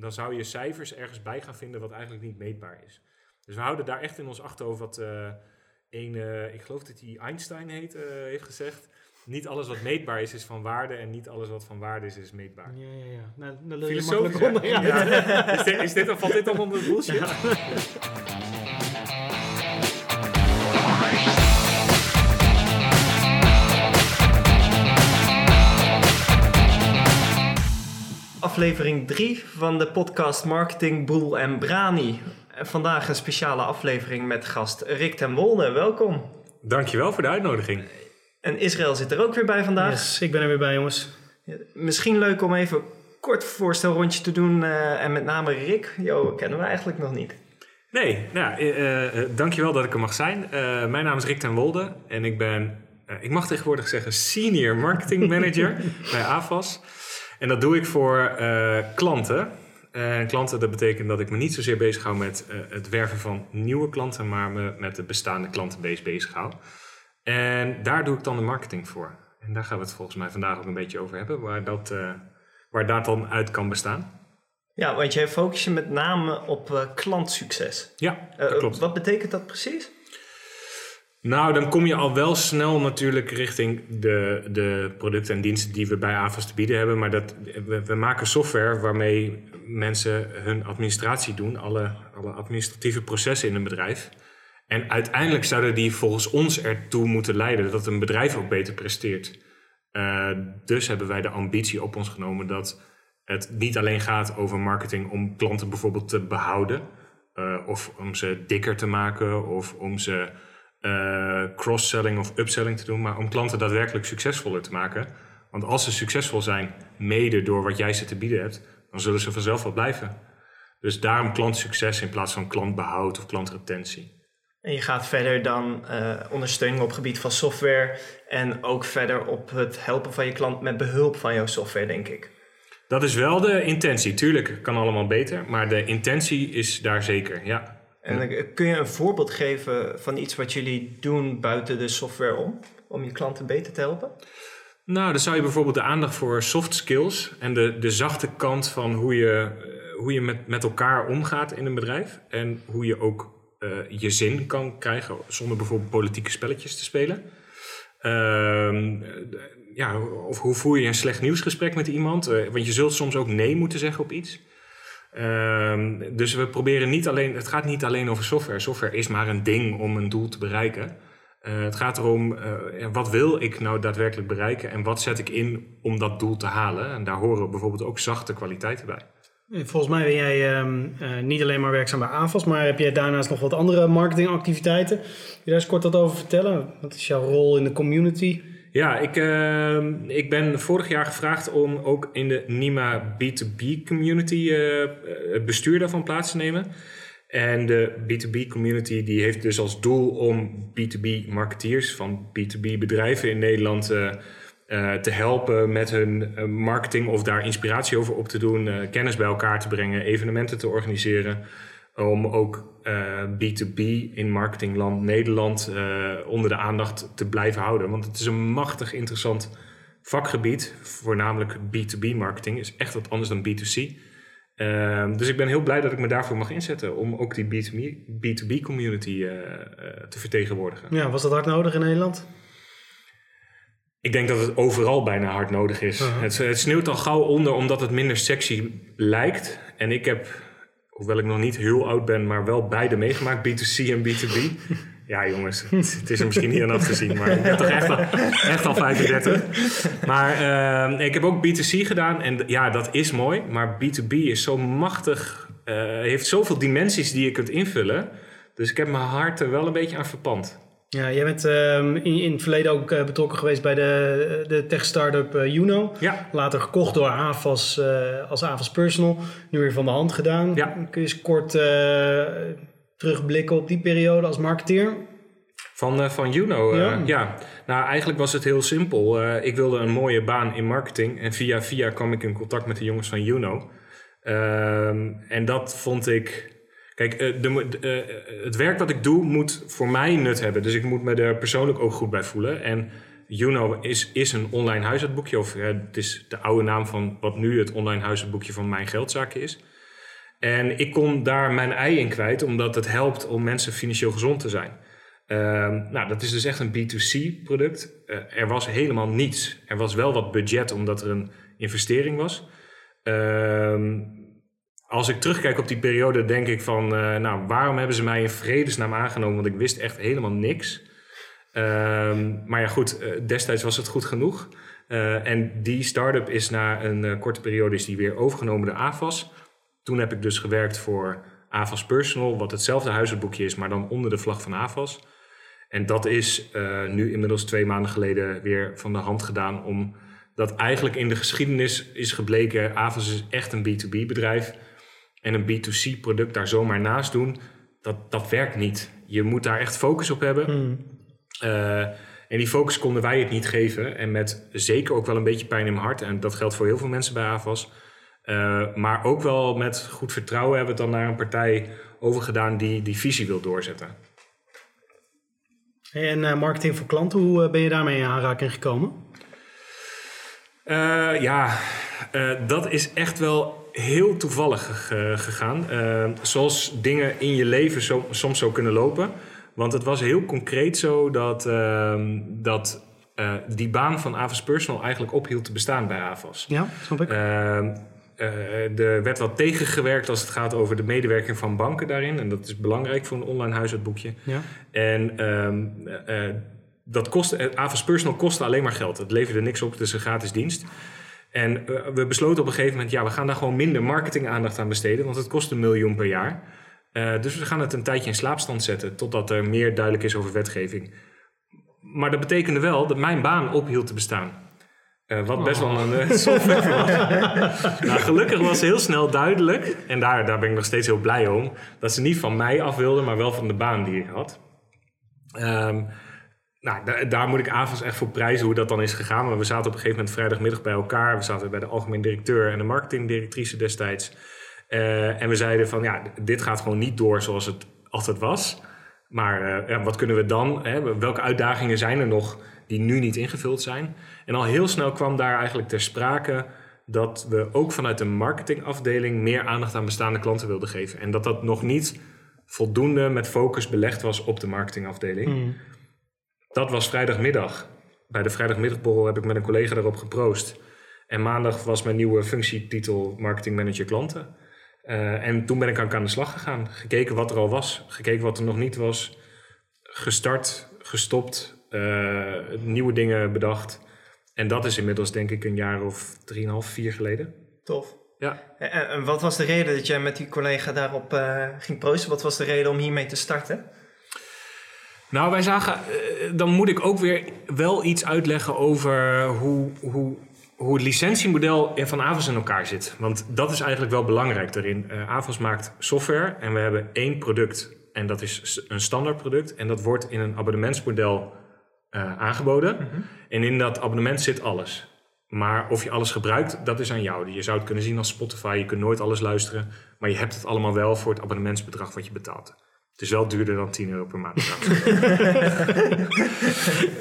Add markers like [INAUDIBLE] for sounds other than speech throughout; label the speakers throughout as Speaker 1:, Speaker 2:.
Speaker 1: dan zou je cijfers ergens bij gaan vinden wat eigenlijk niet meetbaar is. Dus we houden daar echt in ons achterhoofd wat uh, een, uh, ik geloof dat hij Einstein heet, uh, heeft gezegd. Niet alles wat meetbaar is, is van waarde. En niet alles wat van waarde is, is meetbaar.
Speaker 2: Ja, ja, ja. Nou, nou
Speaker 1: Filosofisch, onder, ja. ja. is, dit, is dit, valt dit dan onder de bullshit? Ja.
Speaker 3: Aflevering 3 van de podcast Marketing Boel en Brani. Vandaag een speciale aflevering met gast Rick ten Wolde. Welkom.
Speaker 1: Dankjewel voor de uitnodiging.
Speaker 3: En Israël zit er ook weer bij vandaag.
Speaker 2: Yes, ik ben er weer bij, jongens.
Speaker 3: Misschien leuk om even kort voorstelrondje te doen. Uh, en met name Rick, jou kennen we eigenlijk nog niet.
Speaker 1: Nee, nou, uh, uh, dankjewel dat ik er mag zijn. mijn naam is Rick ten Wolde en ik ben, ik mag tegenwoordig zeggen, Senior Marketing Manager [LAUGHS] bij AFAS. En dat doe ik voor klanten. En klanten, dat betekent dat ik me niet zozeer bezig hou met het werven van nieuwe klanten, maar me met de bestaande klantenbase bezig hou. En daar doe ik dan de marketing voor. En daar gaan we het volgens mij vandaag ook een beetje over hebben, waar dat, uh, waar dat dan uit kan bestaan.
Speaker 3: Ja, want jij focus je met name op klantsucces.
Speaker 1: Ja, dat klopt.
Speaker 3: Wat betekent dat precies?
Speaker 1: Nou, dan kom je al wel snel natuurlijk richting de, de producten en diensten die we bij AVAS te bieden hebben. Maar dat, we, maken software waarmee mensen hun administratie doen, alle, alle administratieve processen in een bedrijf. En uiteindelijk zouden die volgens ons ertoe moeten leiden dat een bedrijf ook beter presteert. Uh, dus hebben wij de ambitie op ons genomen dat het niet alleen gaat over marketing om klanten bijvoorbeeld te behouden. Uh, of om ze dikker te maken of om ze uh, cross-selling of upselling te doen. Maar om klanten daadwerkelijk succesvoller te maken. Want als ze succesvol zijn, mede door wat jij ze te bieden hebt, dan zullen ze vanzelf wel blijven. Dus daarom klantsucces in plaats van klantbehoud of klantretentie.
Speaker 3: En je gaat verder dan uh, ondersteuning op het gebied van software en ook verder op het helpen van je klant met behulp van jouw software, denk ik.
Speaker 1: Dat is wel de intentie. Tuurlijk kan allemaal beter, maar de intentie is daar zeker, ja.
Speaker 3: En kun je een voorbeeld geven van iets wat jullie doen buiten de software om, om je klanten beter te helpen?
Speaker 1: Nou, dan zou je bijvoorbeeld de aandacht voor soft skills en de, de zachte kant van hoe je, eh, hoe je met, met elkaar omgaat in een bedrijf en hoe je ook uh, je zin kan krijgen zonder bijvoorbeeld politieke spelletjes te spelen. Uh, ja, of hoe voer je een slecht nieuwsgesprek met iemand? Uh, want je zult soms ook nee moeten zeggen op iets. Uh, dus we proberen niet alleen, het gaat niet alleen over software. Software is maar een ding om een doel te bereiken. Uh, het gaat erom, wat wil ik nou daadwerkelijk bereiken en wat zet ik in om dat doel te halen? En daar horen bijvoorbeeld ook zachte kwaliteiten bij.
Speaker 2: Volgens mij ben jij um, uh, niet alleen maar werkzaam bij AFAS, maar heb je daarnaast nog wat andere marketingactiviteiten. Kun je daar eens kort wat over vertellen? Wat is jouw rol in de community?
Speaker 1: Ja, ik, uh, ik ben vorig jaar gevraagd om ook in de NIMA B2B community het bestuur daarvan plaats te nemen. En de B2B community die heeft dus als doel om B2B marketeers van B2B bedrijven in Nederland uh, te helpen met hun marketing of daar inspiratie over op te doen, kennis bij elkaar te brengen, evenementen te organiseren. Om ook B2B in marketingland Nederland onder de aandacht te blijven houden. Want het is een machtig interessant vakgebied, voornamelijk B2B marketing, is echt wat anders dan B2C. Ehm, dus ik ben heel blij dat ik me daarvoor mag inzetten om ook die B2B, B2B community te vertegenwoordigen.
Speaker 2: Ja, was dat hard nodig in Nederland?
Speaker 1: Ik denk dat het overal bijna hard nodig is. Uh-huh. het, het, sneeuwt al gauw onder omdat het minder sexy lijkt. En ik heb, hoewel ik nog niet heel oud ben, maar wel beide meegemaakt, B2C en B2B. ja, jongens, het, is er misschien niet aan af te zien, maar ik ben toch echt al, echt al 35. Maar uh, ik heb ook B2C gedaan en ja, dat is mooi. Maar B2B is zo machtig, uh, heeft zoveel dimensies die je kunt invullen. Dus ik heb mijn hart er wel een beetje aan verpand.
Speaker 2: Ja, jij bent um, in, in, het verleden ook uh, betrokken geweest bij de, de tech-startup uh, Uno.
Speaker 1: Ja.
Speaker 2: Later gekocht door Avas uh, als Avas Personal. Nu weer van de hand gedaan.
Speaker 1: Ja.
Speaker 2: Kun je eens kort terugblikken op die periode als marketeer?
Speaker 1: Van, van Uno? Ja. ja. Nou, eigenlijk was het heel simpel. ik wilde een mooie baan in marketing. En via via kwam ik in contact met de jongens van Uno. Ehm, en dat vond ik Kijk, eh, de, uh, het werk wat ik doe moet voor mij nut hebben. Dus ik moet me er persoonlijk ook goed bij voelen. En Juno is, is een online huishoudboekje. Of het is de oude naam van wat nu het online huishoudboekje van Mijn Geldzaken is. En ik kon daar mijn ei in kwijt, omdat het helpt om mensen financieel gezond te zijn. Ehm, nou, dat is dus echt een B2C-product. Eh, er was helemaal niets. Er was wel wat budget, omdat er een investering was. Ehm, als ik terugkijk op die periode, denk ik van, eh, nou, waarom hebben ze mij in vredesnaam aangenomen? Want ik wist echt helemaal niks. Ehm, maar ja, goed, eh, destijds was het goed genoeg. Eh, en die start-up is na een korte periode is die weer overgenomen door AFAS. Toen heb ik dus gewerkt voor AFAS Personal, wat hetzelfde huishoudboekje is, maar dan onder de vlag van AFAS. En dat is nu inmiddels twee maanden geleden weer van de hand gedaan om dat eigenlijk in de geschiedenis is gebleken, AFAS is echt een B2B bedrijf en een B2C product daar zomaar naast doen, dat, dat werkt niet. Je moet daar echt focus op hebben. Hmm. Eh, en die focus konden wij het niet geven. En met zeker ook wel een beetje pijn in mijn hart. En dat geldt voor heel veel mensen bij AVAS. Uh, maar ook wel met goed vertrouwen hebben we het dan naar een partij overgedaan die die visie wil doorzetten.
Speaker 2: En uh, marketing voor klanten, hoe ben je daarmee in aanraking gekomen?
Speaker 1: ja, dat is echt wel heel toevallig gegaan. Uh, zoals dingen in je leven zo, soms zo kunnen lopen. Want het was heel concreet zo dat, uh, dat uh, die baan van Avas Personal eigenlijk ophield te bestaan bij Avas.
Speaker 2: Ja, snap ik. Ehm,
Speaker 1: eh, er werd wat tegengewerkt als het gaat over de medewerking van banken daarin. En dat is belangrijk voor een online huishoudboekje. Ja. En ehm, dat kost, Avas Personal kostte alleen maar geld. Het leverde niks op, het is een gratis dienst. En uh, we besloten op een gegeven moment, ja, we gaan daar gewoon minder marketingaandacht aan besteden, want het kost een miljoen per jaar. Uh, dus we gaan het een tijdje in slaapstand zetten, totdat er meer duidelijk is over wetgeving. Maar dat betekende wel dat mijn baan ophield te bestaan. Uh, wat best wel een [LAUGHS] software was. nou, gelukkig was heel snel duidelijk, en daar, daar ben ik nog steeds heel blij om, dat ze niet van mij af wilden, maar wel van de baan die ik had. Um, nou, daar, moet ik avonds echt voor prijzen hoe dat dan is gegaan. Maar we zaten op een gegeven moment vrijdagmiddag bij elkaar. We zaten bij de algemeen directeur en de marketingdirectrice destijds. Uh, en we zeiden van ja, dit gaat gewoon niet door zoals het altijd was. Maar uh, ja, wat kunnen we dan? Hè? Welke uitdagingen zijn er nog die nu niet ingevuld zijn? En al heel snel kwam daar eigenlijk ter sprake dat we ook vanuit de marketingafdeling meer aandacht aan bestaande klanten wilden geven. En dat dat nog niet voldoende met focus belegd was op de marketingafdeling. Mm. Dat was vrijdagmiddag. Bij de vrijdagmiddagborrel heb ik met een collega daarop geproost. En maandag was mijn nieuwe functietitel Marketing Manager Klanten. Uh, en toen ben ik aan de slag gegaan. Gekeken wat er al was, gekeken wat er nog niet was. Gestart, gestopt, uh, nieuwe dingen bedacht. En dat is inmiddels denk ik een jaar of drieënhalf, vier geleden.
Speaker 3: Tof.
Speaker 1: Ja.
Speaker 3: En, en, wat was de reden dat jij met die collega daarop uh, ging proosten? Wat was de reden om hiermee te starten?
Speaker 1: Nou, wij zagen, eh, dan moet ik ook weer wel iets uitleggen over hoe, hoe, hoe het licentiemodel van Avos in elkaar zit. Want dat is eigenlijk wel belangrijk daarin. Uh, Avos maakt software en we hebben één product en dat is een standaard product. En dat wordt in een abonnementsmodel uh, aangeboden. Mhm. En in dat abonnement zit alles. Maar of je alles gebruikt, dat is aan jou. Je zou het kunnen zien als Spotify. Je kunt nooit alles luisteren. Maar je hebt het allemaal wel voor het abonnementsbedrag wat je betaalt. Het is wel duurder dan 10 euro per maand.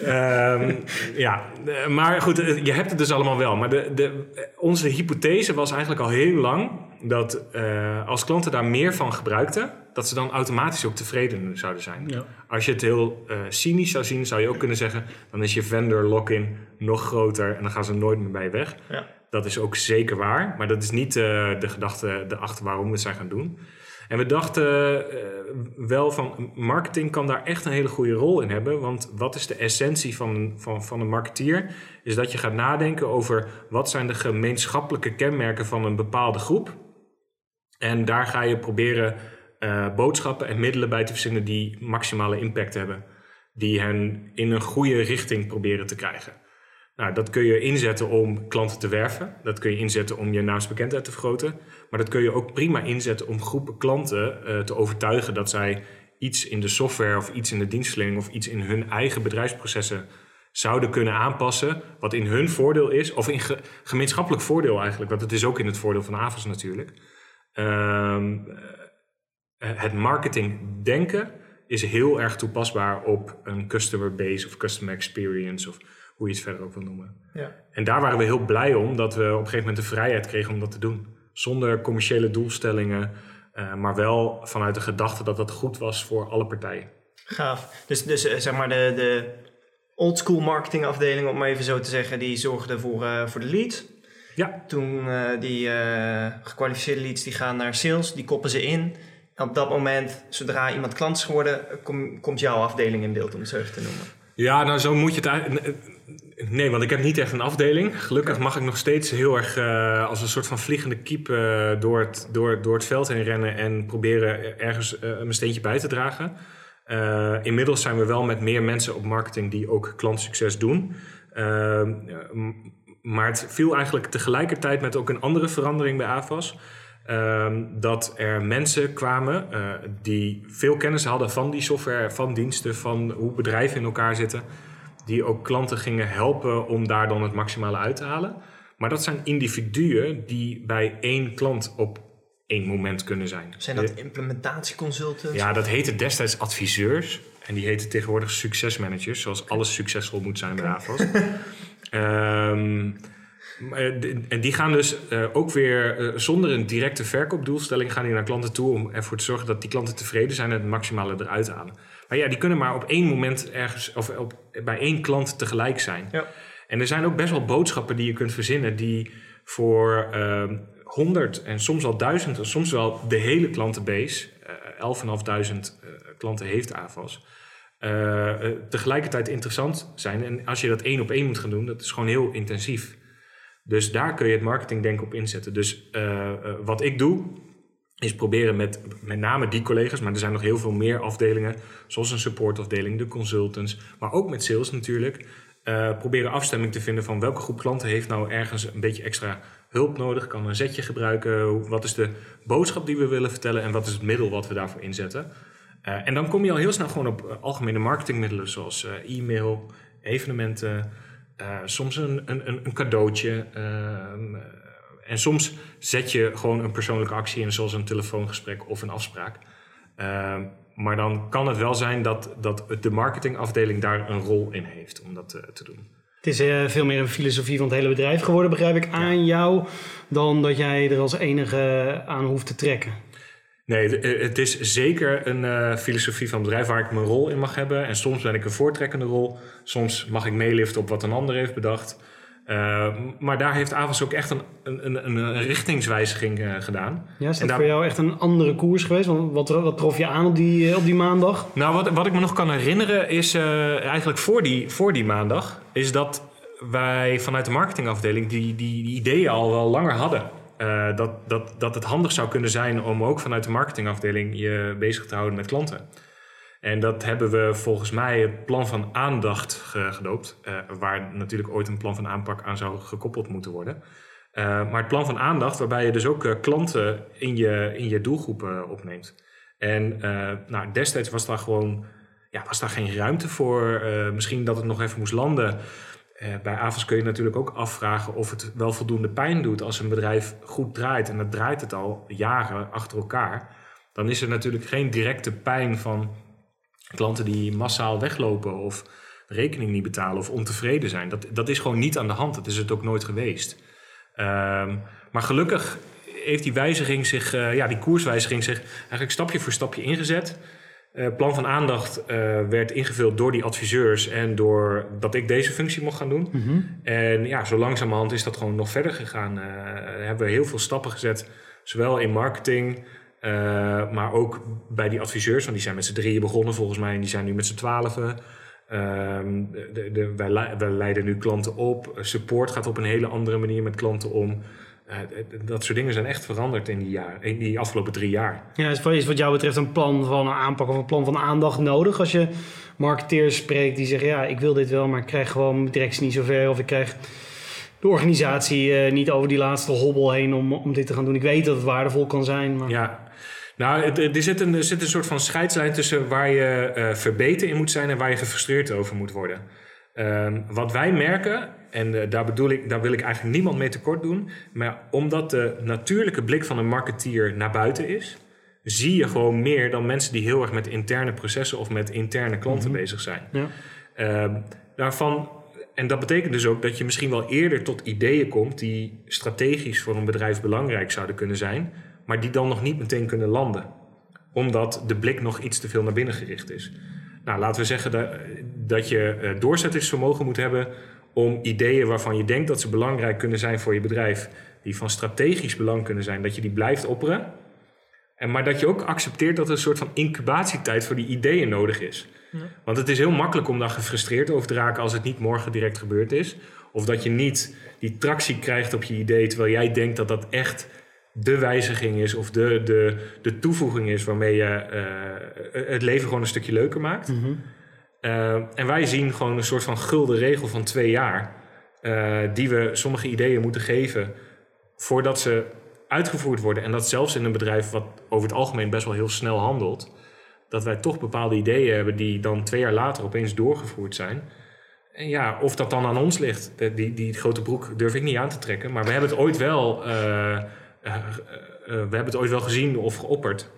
Speaker 1: um, [LAUGHS] ja, maar goed, eh, je hebt het dus allemaal wel. Maar de, de, onze hypothese was eigenlijk al heel lang dat uh, als klanten daar meer van gebruikten, dat ze dan automatisch ook tevreden zouden zijn. Ja. Als je het heel uh, cynisch zou zien, zou je ook kunnen zeggen: dan is je vendor lock-in nog groter en dan gaan ze nooit meer bij je weg. Ja. Dat is ook zeker waar, maar dat is niet uh, de gedachte erachter waarom we het zijn gaan doen. En we dachten uh, wel van marketing kan daar echt een hele goede rol in hebben. Want wat is de essentie van, van, van een marketeer? Is dat je gaat nadenken over wat zijn de gemeenschappelijke kenmerken van een bepaalde groep. En daar ga je proberen uh, boodschappen en middelen bij te verzinnen die maximale impact hebben. Die hen in een goede richting proberen te krijgen. Nou, dat kun je inzetten om klanten te werven. Dat kun je inzetten om je naamsbekendheid te vergroten. Maar dat kun je ook prima inzetten om groepen klanten uh, te overtuigen dat zij iets in de software of iets in de dienstverlening of iets in hun eigen bedrijfsprocessen zouden kunnen aanpassen. Wat in hun voordeel is, of in ge gemeenschappelijk voordeel eigenlijk. Want het is ook in het voordeel van AVAS natuurlijk. Uh, het marketing denken is heel erg toepasbaar op een customer base of customer experience of hoe je het verder ook wil noemen. Ja. En daar waren we heel blij om dat we op een gegeven moment de vrijheid kregen om dat te doen. zonder commerciële doelstellingen, uh, maar wel vanuit de gedachte dat dat goed was voor alle partijen.
Speaker 3: Gaaf. Dus, dus uh, zeg maar de, de oldschool marketingafdeling, om maar even zo te zeggen, die zorgde voor, uh, voor de leads.
Speaker 1: Ja.
Speaker 3: Toen die gekwalificeerde leads die gaan naar sales, die koppen ze in. En op dat moment, zodra iemand klant is geworden, kom, komt jouw afdeling in beeld, om het zo even te noemen.
Speaker 1: Ja, nou zo moet je het eigenlijk... Nee, want ik heb niet echt een afdeling. Gelukkig mag ik nog steeds heel erg uh, als een soort van vliegende kiep uh, door, het, door, door het veld heen rennen en proberen ergens uh, mijn steentje bij te dragen. inmiddels zijn we wel met meer mensen op marketing die ook klantsucces doen. maar het viel eigenlijk tegelijkertijd met ook een andere verandering bij AFAS. Ehm, dat er mensen kwamen die veel kennis hadden van die software, van diensten, van hoe bedrijven in elkaar zitten die ook klanten gingen helpen om daar dan het maximale uit te halen. Maar dat zijn individuen die bij één klant op één moment kunnen zijn.
Speaker 3: Zijn dat implementatieconsultants?
Speaker 1: Ja, dat heette destijds adviseurs. En die heten tegenwoordig succesmanagers, zoals alles succesvol moet zijn bij AFAS. um, en die gaan dus uh, ook weer uh, zonder een directe verkoopdoelstelling gaan die naar klanten toe om ervoor te zorgen dat die klanten tevreden zijn en het maximale eruit halen. Maar ja, die kunnen maar op één moment ergens of op, bij één klant tegelijk zijn.
Speaker 3: Ja.
Speaker 1: En er zijn ook best wel boodschappen die je kunt verzinnen die voor uh, honderd en soms wel duizend en soms wel de hele klantenbase, uh, 11.500 klanten heeft AVAS, tegelijkertijd interessant zijn. En als je dat één op één moet gaan doen, dat is gewoon heel intensief. Dus daar kun je het marketingdenken op inzetten. Dus uh, uh, wat ik doe, is proberen met met name die collega's, maar er zijn nog heel veel meer afdelingen, zoals een supportafdeling, de consultants, maar ook met sales natuurlijk, uh, proberen afstemming te vinden van welke groep klanten heeft nou ergens een beetje extra hulp nodig, kan een zetje gebruiken, wat is de boodschap die we willen vertellen en wat is het middel wat we daarvoor inzetten. en dan kom je al heel snel gewoon op algemene marketingmiddelen zoals e-mail, evenementen, uh, soms een, een, een cadeautje. Uh, en soms zet je gewoon een persoonlijke actie in, zoals een telefoongesprek of een afspraak. Uh, maar dan kan het wel zijn dat, dat de marketingafdeling daar een rol in heeft om dat te doen.
Speaker 2: Het is veel meer een filosofie van het hele bedrijf geworden, begrijp ik, aan jou, dan dat jij er als enige aan hoeft te trekken.
Speaker 1: Nee, eh, het is zeker een uh, filosofie van bedrijf waar ik mijn rol in mag hebben. En soms ben ik een voortrekkende rol. Soms mag ik meeliften op wat een ander heeft bedacht. Uh, maar daar heeft Avans ook echt een, een, een richtingswijziging uh, gedaan.
Speaker 2: Ja, is dat
Speaker 1: en daar...
Speaker 2: voor jou echt een andere koers geweest? Want wat, wat trof je aan op die, op die maandag?
Speaker 1: Nou, wat, wat ik me nog kan herinneren is eigenlijk voor die, voor die maandag... is dat wij vanuit de marketingafdeling die, die, die ideeën al wel langer hadden. Uh, dat, dat, dat het handig zou kunnen zijn om ook vanuit de marketingafdeling je bezig te houden met klanten. En dat hebben we volgens mij het plan van aandacht gedoopt, uh, waar natuurlijk ooit een plan van aanpak aan zou gekoppeld moeten worden. Uh, maar het plan van aandacht, waarbij je dus ook klanten in je, in je doelgroep opneemt. En nou, destijds was daar gewoon ja, was daar geen ruimte voor. misschien dat het nog even moest landen. Uh, bij AVAS kun je natuurlijk ook afvragen of het wel voldoende pijn doet als een bedrijf goed draait. En dat draait het al jaren achter elkaar. Dan is er natuurlijk geen directe pijn van klanten die massaal weglopen of rekening niet betalen of ontevreden zijn. Dat, dat is gewoon niet aan de hand. Dat is het ook nooit geweest. Um, maar gelukkig heeft die wijziging zich, uh, ja, die koerswijziging zich eigenlijk stapje voor stapje ingezet. Uh, plan van aandacht uh, werd ingevuld door die adviseurs en door dat ik deze functie mocht gaan doen.
Speaker 2: Mm -hmm.
Speaker 1: En ja, zo langzamerhand is dat gewoon nog verder gegaan. Uh, hebben we heel veel stappen gezet, zowel in marketing, maar ook bij die adviseurs. Want die zijn met z'n drieën begonnen volgens mij en die zijn nu met z'n twaalfen. de, de, wij, wij leiden nu klanten op. Support gaat op een hele andere manier met klanten om. Uh, dat soort dingen zijn echt veranderd in die, jaar, in die afgelopen drie jaar.
Speaker 2: Ja, is wat jou betreft een plan van aanpak of een plan van aandacht nodig als je marketeers spreekt die zeggen: Ja, ik wil dit wel, maar ik krijg gewoon mijn directie niet zover. Of ik krijg de organisatie uh, niet over die laatste hobbel heen om, om dit te gaan doen. Ik weet dat het waardevol kan zijn. Maar...
Speaker 1: Ja, nou, er zit, een, er zit een soort van scheidslijn tussen waar je uh, verbeterd in moet zijn en waar je gefrustreerd over moet worden. Um, wat wij merken, en uh, daar, bedoel ik, daar wil ik eigenlijk niemand mee tekort doen, maar omdat de natuurlijke blik van een marketeer naar buiten is, zie je gewoon meer dan mensen die heel erg met interne processen of met interne klanten
Speaker 2: Mhm.
Speaker 1: bezig zijn.
Speaker 2: Ja.
Speaker 1: Ehm, daarvan en dat betekent dus ook dat je misschien wel eerder tot ideeën komt die strategisch voor een bedrijf belangrijk zouden kunnen zijn, maar die dan nog niet meteen kunnen landen. Omdat de blik nog iets te veel naar binnen gericht is. Nou, laten we zeggen dat, je eh, doorzettingsvermogen moet hebben om ideeën waarvan je denkt dat ze belangrijk kunnen zijn voor je bedrijf, die van strategisch belang kunnen zijn, dat je die blijft opperen. En maar dat je ook accepteert dat er een soort van incubatietijd voor die ideeën nodig is. Want het is heel makkelijk om daar gefrustreerd over te raken als het niet morgen direct gebeurd is. Of dat je niet die tractie krijgt op je idee terwijl jij denkt dat dat echt de wijziging is of de, de, de toevoeging is waarmee je eh, het leven gewoon een stukje leuker maakt. Uh, en wij zien gewoon een soort van gulden regel van twee jaar, uh, die we sommige ideeën moeten geven voordat ze uitgevoerd worden. En dat zelfs in een bedrijf wat over het algemeen best wel heel snel handelt, dat wij toch bepaalde ideeën hebben die dan twee jaar later opeens doorgevoerd zijn. En ja, of dat dan aan ons ligt, die, die grote broek durf ik niet aan te trekken. Maar we hebben het ooit wel, uh, we hebben het ooit wel gezien of geopperd.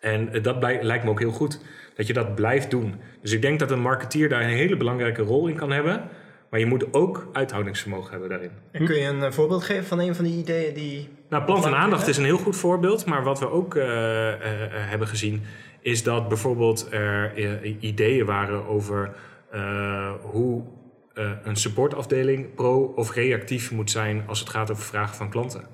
Speaker 1: En dat lijkt me ook heel goed, dat je dat blijft doen. Dus ik denk dat een marketeer daar een hele belangrijke rol in kan hebben. Maar je moet ook uithoudingsvermogen hebben daarin.
Speaker 3: En kun je een voorbeeld geven van een van die ideeën die.
Speaker 1: Nou, plan van aandacht is een heel goed voorbeeld. Maar wat we ook uh, uh, hebben gezien, is dat bijvoorbeeld er ideeën waren over hoe een supportafdeling pro of reactief moet zijn als het gaat over vragen van klanten.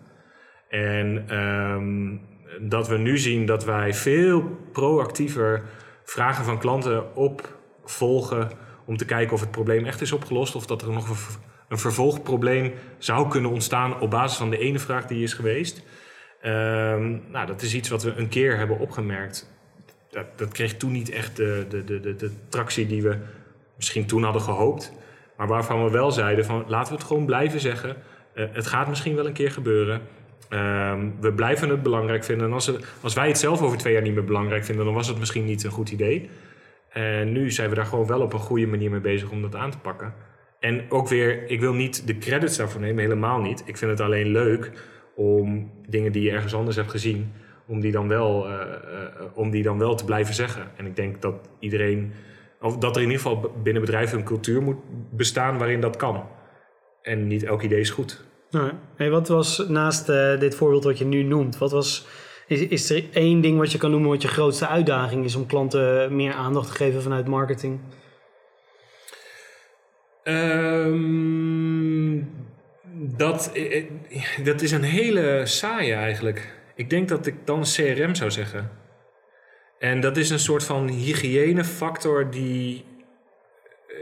Speaker 1: En um, dat we nu zien dat wij veel proactiever vragen van klanten opvolgen om te kijken of het probleem echt is opgelost of dat er nog een, vervolgprobleem zou kunnen ontstaan op basis van de ene vraag die is geweest. Um, nou, dat is iets wat we een keer hebben opgemerkt. Dat, dat kreeg toen niet echt de, de, de, de, tractie die we misschien toen hadden gehoopt. Maar waarvan we wel zeiden van laten we het gewoon blijven zeggen. Uh, het gaat misschien wel een keer gebeuren. Um, we blijven het belangrijk vinden. En als, als wij het zelf over twee jaar niet meer belangrijk vinden, dan was het misschien niet een goed idee. En nu zijn we daar gewoon wel op een goede manier mee bezig om dat aan te pakken. En ook weer, ik wil niet de credits daarvoor nemen, helemaal niet. Ik vind het alleen leuk om dingen die je ergens anders hebt gezien, om die dan wel, uh, uh, om die dan wel te blijven zeggen. En ik denk dat iedereen, of dat er in ieder geval binnen bedrijven een cultuur moet bestaan waarin dat kan. En niet elk idee is goed.
Speaker 2: Hey, wat was naast uh, dit voorbeeld wat je nu noemt, wat was, is, is er één ding wat je kan noemen wat je grootste uitdaging is om klanten meer aandacht te geven vanuit marketing?
Speaker 1: Um, dat, dat is een hele saaie eigenlijk. Ik denk dat ik dan CRM zou zeggen. En dat is een soort van hygiënefactor die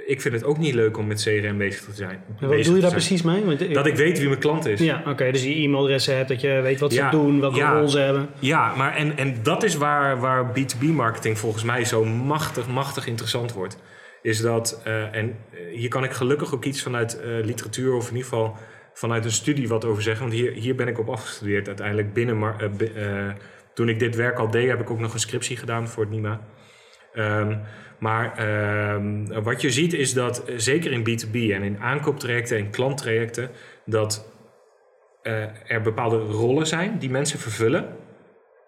Speaker 1: ik vind het ook niet leuk om met CRM bezig te zijn.
Speaker 2: wat doe je daar precies mee? Want,
Speaker 1: dat ik weet wie mijn klant is.
Speaker 2: Ja, oké. dus je e-mailadressen hebt, dat je weet wat ze doen, welke ja, rol ze hebben.
Speaker 1: Ja, maar en, en dat is waar, waar B2B-marketing volgens mij zo machtig, machtig interessant wordt. Is dat, uh, en hier kan ik gelukkig ook iets vanuit uh, literatuur of in ieder geval vanuit een studie wat over zeggen. Want hier, hier ben ik op afgestudeerd uiteindelijk binnen... Uh, toen ik dit werk al deed, heb ik ook nog een scriptie gedaan voor het NIMA. Um, maar uh, wat je ziet is dat, zeker in B2B en in aankooptrajecten en klanttrajecten, dat uh, er bepaalde rollen zijn die mensen vervullen.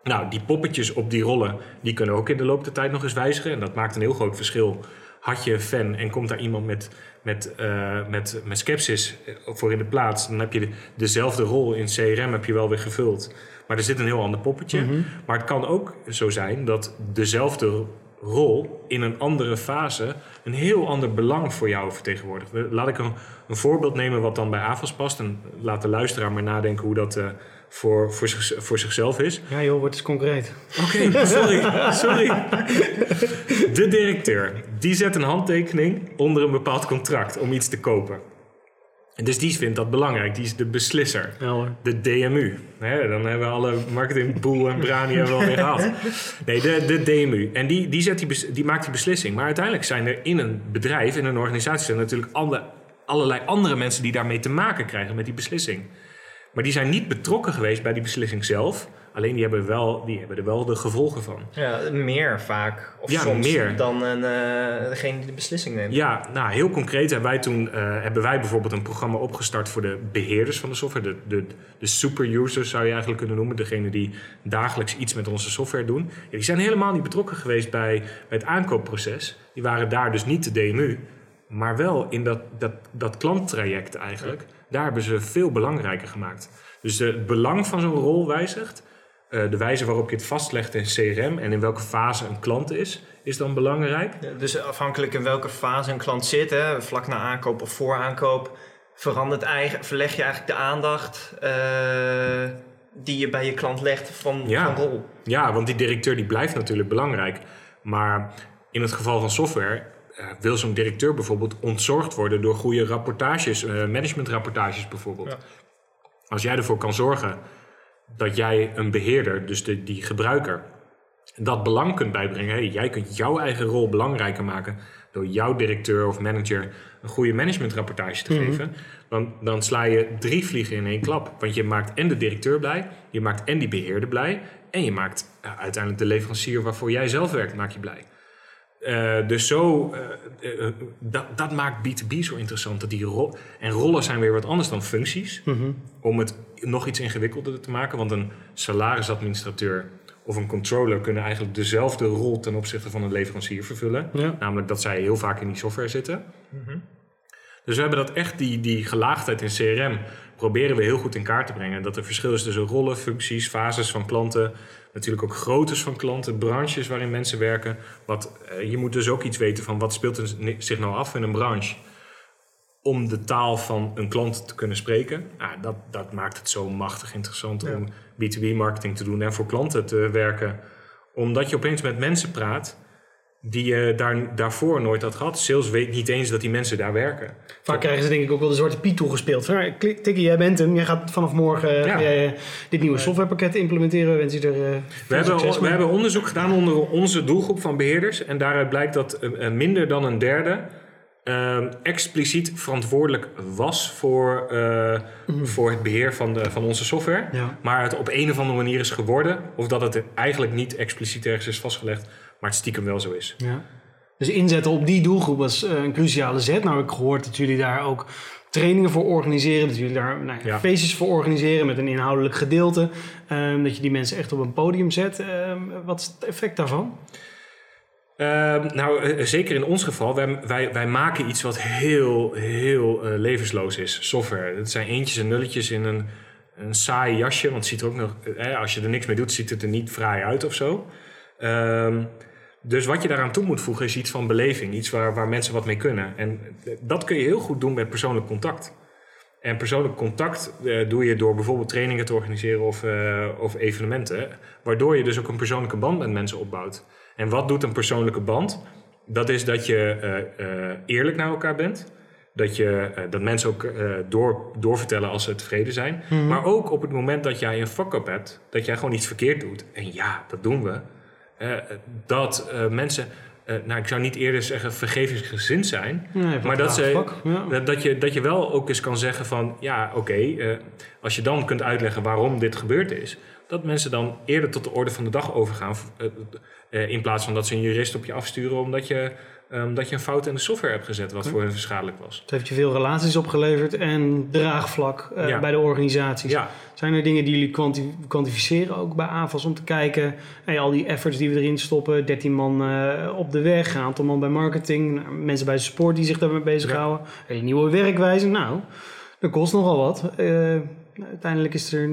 Speaker 1: Nou, die poppetjes op die rollen, die kunnen ook in de loop der tijd nog eens wijzigen. En dat maakt een heel groot verschil. Had je een fan en komt daar iemand met, met, uh, met, met skepsis voor in de plaats, dan heb je de, dezelfde rol in CRM heb je wel weer gevuld. Maar er zit een heel ander poppetje. Mm -hmm. Maar het kan ook zo zijn dat dezelfde rol in een andere fase een heel ander belang voor jou vertegenwoordigt. Laat ik een, een voorbeeld nemen wat dan bij AFAS past en laat de luisteraar maar nadenken hoe dat uh, voor, voor, zich, voor zichzelf is.
Speaker 2: Ja joh, wordt eens concreet.
Speaker 1: Oké, okay, [LAUGHS] sorry, sorry. De directeur, die zet een handtekening onder een bepaald contract om iets te kopen. En dus die vindt dat belangrijk. Die is de beslisser.
Speaker 2: Ja,
Speaker 1: de DMU. He, dan hebben we alle marketingboel en brani hebben we alweer gehad. Nee, de, de DMU. En die, die, zet die, die maakt die beslissing. Maar uiteindelijk zijn er in een bedrijf, in een organisatie... zijn natuurlijk alle, allerlei andere mensen die daarmee te maken krijgen met die beslissing. Maar die zijn niet betrokken geweest bij die beslissing zelf... Alleen die hebben, wel, die hebben er wel de gevolgen van.
Speaker 3: Ja, meer vaak. Of
Speaker 1: ja,
Speaker 3: soms
Speaker 1: meer.
Speaker 3: dan een, uh, degene die de beslissing neemt.
Speaker 1: Ja, nou heel concreet hebben wij toen uh, hebben wij bijvoorbeeld een programma opgestart voor de beheerders van de software. De, de, de super users zou je eigenlijk kunnen noemen. Degene die dagelijks iets met onze software doen. Ja, die zijn helemaal niet betrokken geweest bij, bij het aankoopproces. Die waren daar dus niet de DMU. Maar wel in dat, dat, dat klanttraject eigenlijk. Daar hebben ze veel belangrijker gemaakt. Dus het belang van zo'n rol wijzigt. Eh, de wijze waarop je het vastlegt in CRM en in welke fase een klant is, is dan belangrijk.
Speaker 3: Dus afhankelijk in welke fase een klant zit, hè, vlak na aankoop of voor aankoop, verandert eigen, verleg je eigenlijk de aandacht eh, die je bij je klant legt van,
Speaker 1: Ja.
Speaker 3: van rol.
Speaker 1: Ja, want die directeur die blijft natuurlijk belangrijk. Maar in het geval van software eh, wil zo'n directeur bijvoorbeeld ontzorgd worden door goede rapportages, managementrapportages bijvoorbeeld.
Speaker 3: Ja.
Speaker 1: Als jij ervoor kan zorgen dat jij een beheerder, dus de, die gebruiker, dat belang kunt bijbrengen. Hey, jij kunt jouw eigen rol belangrijker maken door jouw directeur of manager een goede managementrapportage te geven. Dan, dan sla je drie vliegen in één klap. Want je maakt en de directeur blij, je maakt en die beheerder blij. En je maakt uiteindelijk de leverancier waarvoor jij zelf werkt, maak je blij. Eh, dus zo, eh, eh, dat, dat maakt B2B zo interessant. Dat die rol, en rollen zijn weer wat anders dan functies. Om het nog iets ingewikkelder te maken. Want een salarisadministrateur of een controller kunnen eigenlijk dezelfde rol ten opzichte van een leverancier vervullen.
Speaker 2: Ja.
Speaker 1: Namelijk dat zij heel vaak in die software zitten. Dus we hebben dat echt, die, die gelaagdheid in CRM, proberen we heel goed in kaart te brengen. Dat er verschil is tussen rollen, functies, fases van klanten. Natuurlijk ook groottes van klanten, branches waarin mensen werken. Wat, eh, je moet dus ook iets weten van wat speelt er zich nou af in een branche. Om de taal van een klant te kunnen spreken. Nou, dat, dat maakt het zo machtig interessant
Speaker 3: Ja.
Speaker 1: om B2B marketing te doen en voor klanten te werken. Omdat je opeens met mensen praat die je daar, daarvoor nooit had gehad. Sales weet niet eens dat die mensen daar werken.
Speaker 2: Vaak krijgen ze denk ik ook wel de zwarte piet toegespeeld. Van, "Ja, klik- Tikkie, jij bent hem. Jij gaat vanaf morgen eh,
Speaker 1: Ja.
Speaker 2: eh, dit nieuwe softwarepakket implementeren. We wensen je er eh,
Speaker 1: We hebben, we hebben onderzoek gedaan onder onze doelgroep van beheerders. En daaruit blijkt dat minder dan een derde eh, expliciet verantwoordelijk was voor, eh, voor het beheer van, de, van onze software.
Speaker 2: Ja.
Speaker 1: Maar het op een of andere manier is geworden. Of dat het eigenlijk niet expliciet ergens is vastgelegd. Maar het stiekem wel zo is.
Speaker 2: Ja. Dus inzetten op die doelgroep was eh, een cruciale zet. Nou, heb ik gehoord dat jullie daar ook trainingen voor organiseren. Dat jullie daar nou, ja,
Speaker 1: Ja.
Speaker 2: feestjes voor organiseren met een inhoudelijk gedeelte. Ehm, dat je die mensen echt op een podium zet. Ehm, wat is het effect daarvan?
Speaker 1: Ehm, nou, eh, zeker in ons geval. Wij, wij, wij maken iets wat heel, heel eh, levensloos is. Software. Het zijn eentjes en nulletjes in een, een saai jasje. Want het ziet er ook nog... eh, als je er niks mee doet, ziet het er niet fraai uit of zo. Ehm, dus wat je daaraan toe moet voegen is iets van beleving. Iets waar, waar mensen wat mee kunnen. En eh, dat kun je heel goed doen met persoonlijk contact. En persoonlijk contact eh, doe je door bijvoorbeeld trainingen te organiseren of, eh, of evenementen. Waardoor je dus ook een persoonlijke band met mensen opbouwt. En wat doet een persoonlijke band? Dat is dat je eh, eerlijk naar elkaar bent. Dat, je, dat mensen ook door, doorvertellen als ze tevreden zijn. Maar ook op het moment dat jij een fuck-up hebt, dat jij gewoon iets verkeerd doet. En ja, dat doen we. Dat mensen, eh, nou ik zou niet eerder zeggen vergevingsgezind zijn.
Speaker 2: Nee,
Speaker 1: maar dat, ze.
Speaker 2: Ja.
Speaker 1: dat, je, dat je wel ook eens kan zeggen van... ja, oké, eh, als je dan kunt uitleggen waarom dit gebeurd is... dat mensen dan eerder tot de orde van de dag overgaan... eh, in plaats van dat ze een jurist op je afsturen... omdat je, eh, omdat je een fout in de software hebt gezet... wat voor hen schadelijk was.
Speaker 2: Het heeft je veel relaties opgeleverd en draagvlak eh,
Speaker 1: Ja.
Speaker 2: bij de organisaties.
Speaker 1: Ja,
Speaker 2: Zijn er dingen die jullie kwanti- kwantificeren ook bij AFAS om te kijken? Hey, al die efforts die we erin stoppen, 13 man eh, op de weg, een aantal man bij marketing, nou, mensen bij support die zich daarmee bezighouden, hele nieuwe werkwijze. Nou, dat kost nogal wat. Eh, uiteindelijk is er,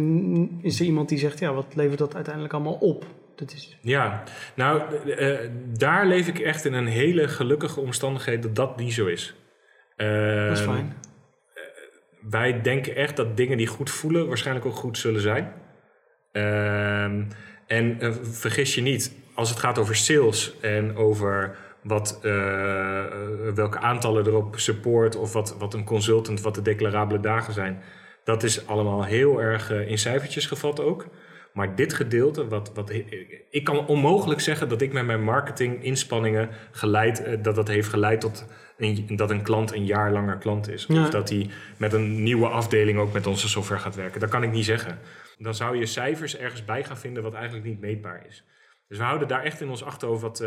Speaker 2: is er iemand die zegt, ja, wat levert dat uiteindelijk allemaal op? Dat is,
Speaker 1: ja. nou, eh, daar leef ik echt in een hele gelukkige omstandigheid... dat dat niet zo is.
Speaker 2: dat is
Speaker 1: Ehm,
Speaker 2: fijn.
Speaker 1: wij denken echt dat dingen die goed voelen waarschijnlijk ook goed zullen zijn. Ehm, en eh, vergis je niet, als het gaat over sales en over wat, eh, welke aantallen er op support of wat, wat een consultant, wat de declarabele dagen zijn, dat is allemaal heel erg eh, in cijfertjes gevat ook. Maar dit gedeelte, wat, wat, ik kan onmogelijk zeggen dat ik met mijn marketing inspanningen geleid, eh, dat dat heeft geleid tot een, dat een klant een jaar langer klant is.
Speaker 2: Ja.
Speaker 1: Of dat hij met een nieuwe afdeling ook met onze software gaat werken. Dat kan ik niet zeggen. Dan zou je cijfers ergens bij gaan vinden wat eigenlijk niet meetbaar is. Dus we houden daar echt in ons achterhoofd wat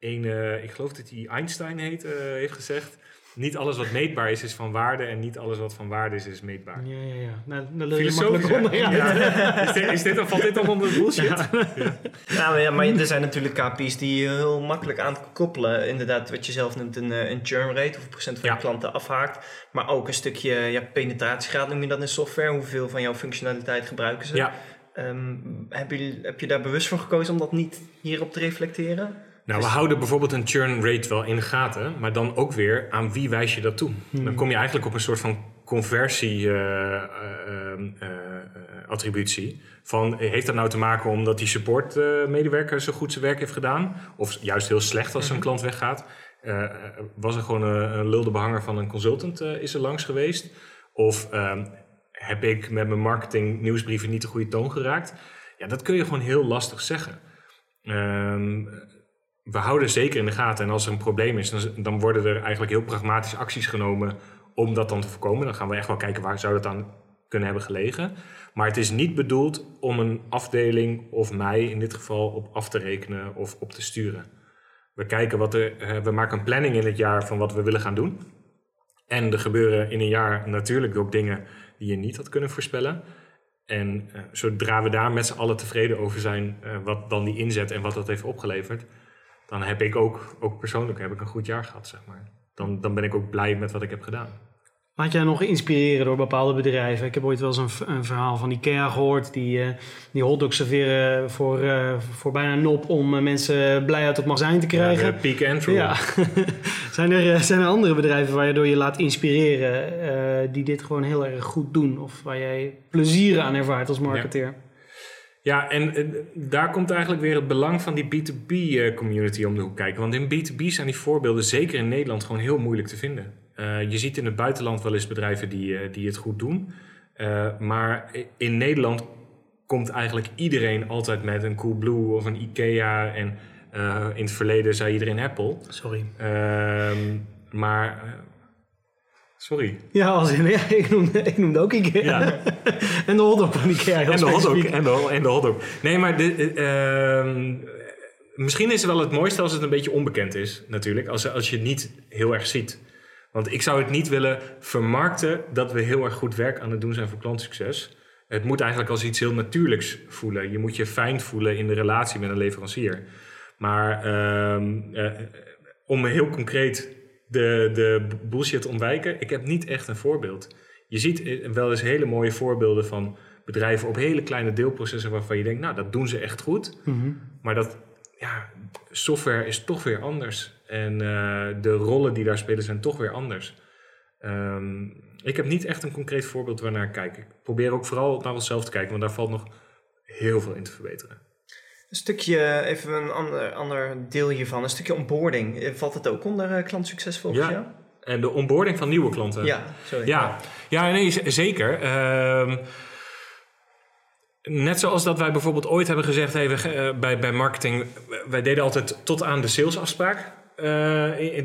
Speaker 1: een, eh, ik geloof dat hij Einstein heet, eh, heeft gezegd. Niet alles wat meetbaar is, is van waarde. En niet alles wat van waarde is, is meetbaar.
Speaker 2: Ja, ja, ja. Nou,
Speaker 1: Filosofisch,
Speaker 2: makkelijk
Speaker 1: hè?
Speaker 2: onder. Ja.
Speaker 1: Ja. Is dit, is dit, dan- valt dit dan onder de bullshit?
Speaker 3: Ja, maar, ja, maar er zijn natuurlijk KPI's die je heel makkelijk aan te koppelen. Inderdaad, wat je zelf noemt een, eh, een churn rate, hoeveel procent van
Speaker 1: Ja.
Speaker 3: je klanten afhaakt. Maar ook een stukje ja, penetratiegraad noem je dat in software. Hoeveel van jouw functionaliteit gebruiken ze?
Speaker 1: Ja.
Speaker 3: Ehm, heb, je, heb je daar bewust voor gekozen om dat niet hierop te reflecteren?
Speaker 1: Nou, we houden bijvoorbeeld een churn rate wel in de gaten, maar dan ook weer aan wie wijs je dat toe? Dan kom je eigenlijk op een soort van conversie-attributie. van heeft dat nou te maken omdat die supportmedewerker zo goed zijn werk heeft gedaan? Of juist heel slecht als een klant weggaat? Eh, eh, was er gewoon een, een lulde behanger van een consultant eh, is er langs geweest? Of ehm, heb ik met mijn marketing nieuwsbrieven niet de goede toon geraakt? Ja, dat kun je gewoon heel lastig zeggen. Ehm, we houden zeker in de gaten. En als er een probleem is, dan, dan worden er eigenlijk heel pragmatische acties genomen om dat dan te voorkomen. Dan gaan we echt wel kijken waar zou dat aan kunnen hebben gelegen. Maar het is niet bedoeld om een afdeling of mij in dit geval op af te rekenen of op te sturen. We kijken wat er, eh, we maken een planning in het jaar van wat we willen gaan doen. En er gebeuren in een jaar natuurlijk ook dingen die je niet had kunnen voorspellen. En eh, zodra we daar met z'n allen tevreden over zijn, eh, wat dan die inzet en wat dat heeft opgeleverd, dan heb ik ook, ook persoonlijk heb ik een goed jaar gehad, zeg maar. Dan, dan ben ik ook blij met wat ik heb gedaan.
Speaker 2: Laat jij nog inspireren door bepaalde bedrijven? Ik heb ooit wel eens een, verhaal van Ikea gehoord. Die, eh die hotdogs serveren voor, eh, voor bijna nop om eh, mensen blij uit het magazijn te krijgen.
Speaker 1: Ja, peak through.
Speaker 2: Ja. [LAUGHS] zijn, er, zijn er andere bedrijven waar je door je laat inspireren die dit gewoon heel erg goed doen? Of waar jij plezier aan ervaart als marketeer?
Speaker 1: Ja, en eh, daar komt eigenlijk weer het belang van die B2B-community om de hoek kijken. Want in B2B zijn die voorbeelden zeker in Nederland gewoon heel moeilijk te vinden. Eh, je ziet in het buitenland wel eens bedrijven die, eh, die het goed doen. Eh, maar in Nederland komt eigenlijk iedereen altijd met een Coolblue of een IKEA. En eh, in het verleden zei iedereen Apple.
Speaker 2: Sorry.
Speaker 1: Ehm, maar... sorry.
Speaker 2: Ja, als in, ja ik, noemde, ik noemde ook Ikea. [LAUGHS]
Speaker 1: Ja.
Speaker 2: en de hotdog van Ikea.
Speaker 1: En de hotdog. En de, en de hotdog. Nee, maar de, eh, ehm, misschien is het wel het mooiste als het een beetje onbekend is, natuurlijk. Als, als je het niet heel erg ziet. Want ik zou het niet willen vermarkten dat we heel erg goed werk aan het doen zijn voor klantsucces. Het moet eigenlijk als iets heel natuurlijks voelen. Je moet je fijn voelen in de relatie met een leverancier. Maar ehm, eh, om heel concreet de, de bullshit ontwijken, ik heb niet echt een voorbeeld. Je ziet eh, wel eens hele mooie voorbeelden van bedrijven op hele kleine deelprocessen waarvan je denkt, nou, dat doen ze echt goed.
Speaker 2: Mhm.
Speaker 1: Maar dat, ja, software is toch weer anders. En eh, de rollen die daar spelen zijn toch weer anders. Ehm, ik heb niet echt een concreet voorbeeld waarnaar ik kijk. Ik probeer ook vooral naar onszelf te kijken, want daar valt nog heel veel in te verbeteren.
Speaker 3: Een stukje, even een ander, ander deel hiervan, een stukje onboarding. Valt het ook onder eh, klantsucces volgens
Speaker 1: Ja.
Speaker 3: jou?
Speaker 1: En de onboarding van nieuwe klanten.
Speaker 3: Ja, sorry.
Speaker 1: Ja, ja nee, zeker. Ehm, net zoals dat wij bijvoorbeeld ooit hebben gezegd hey, we, eh, bij, bij marketing, wij deden altijd tot aan de salesafspraak.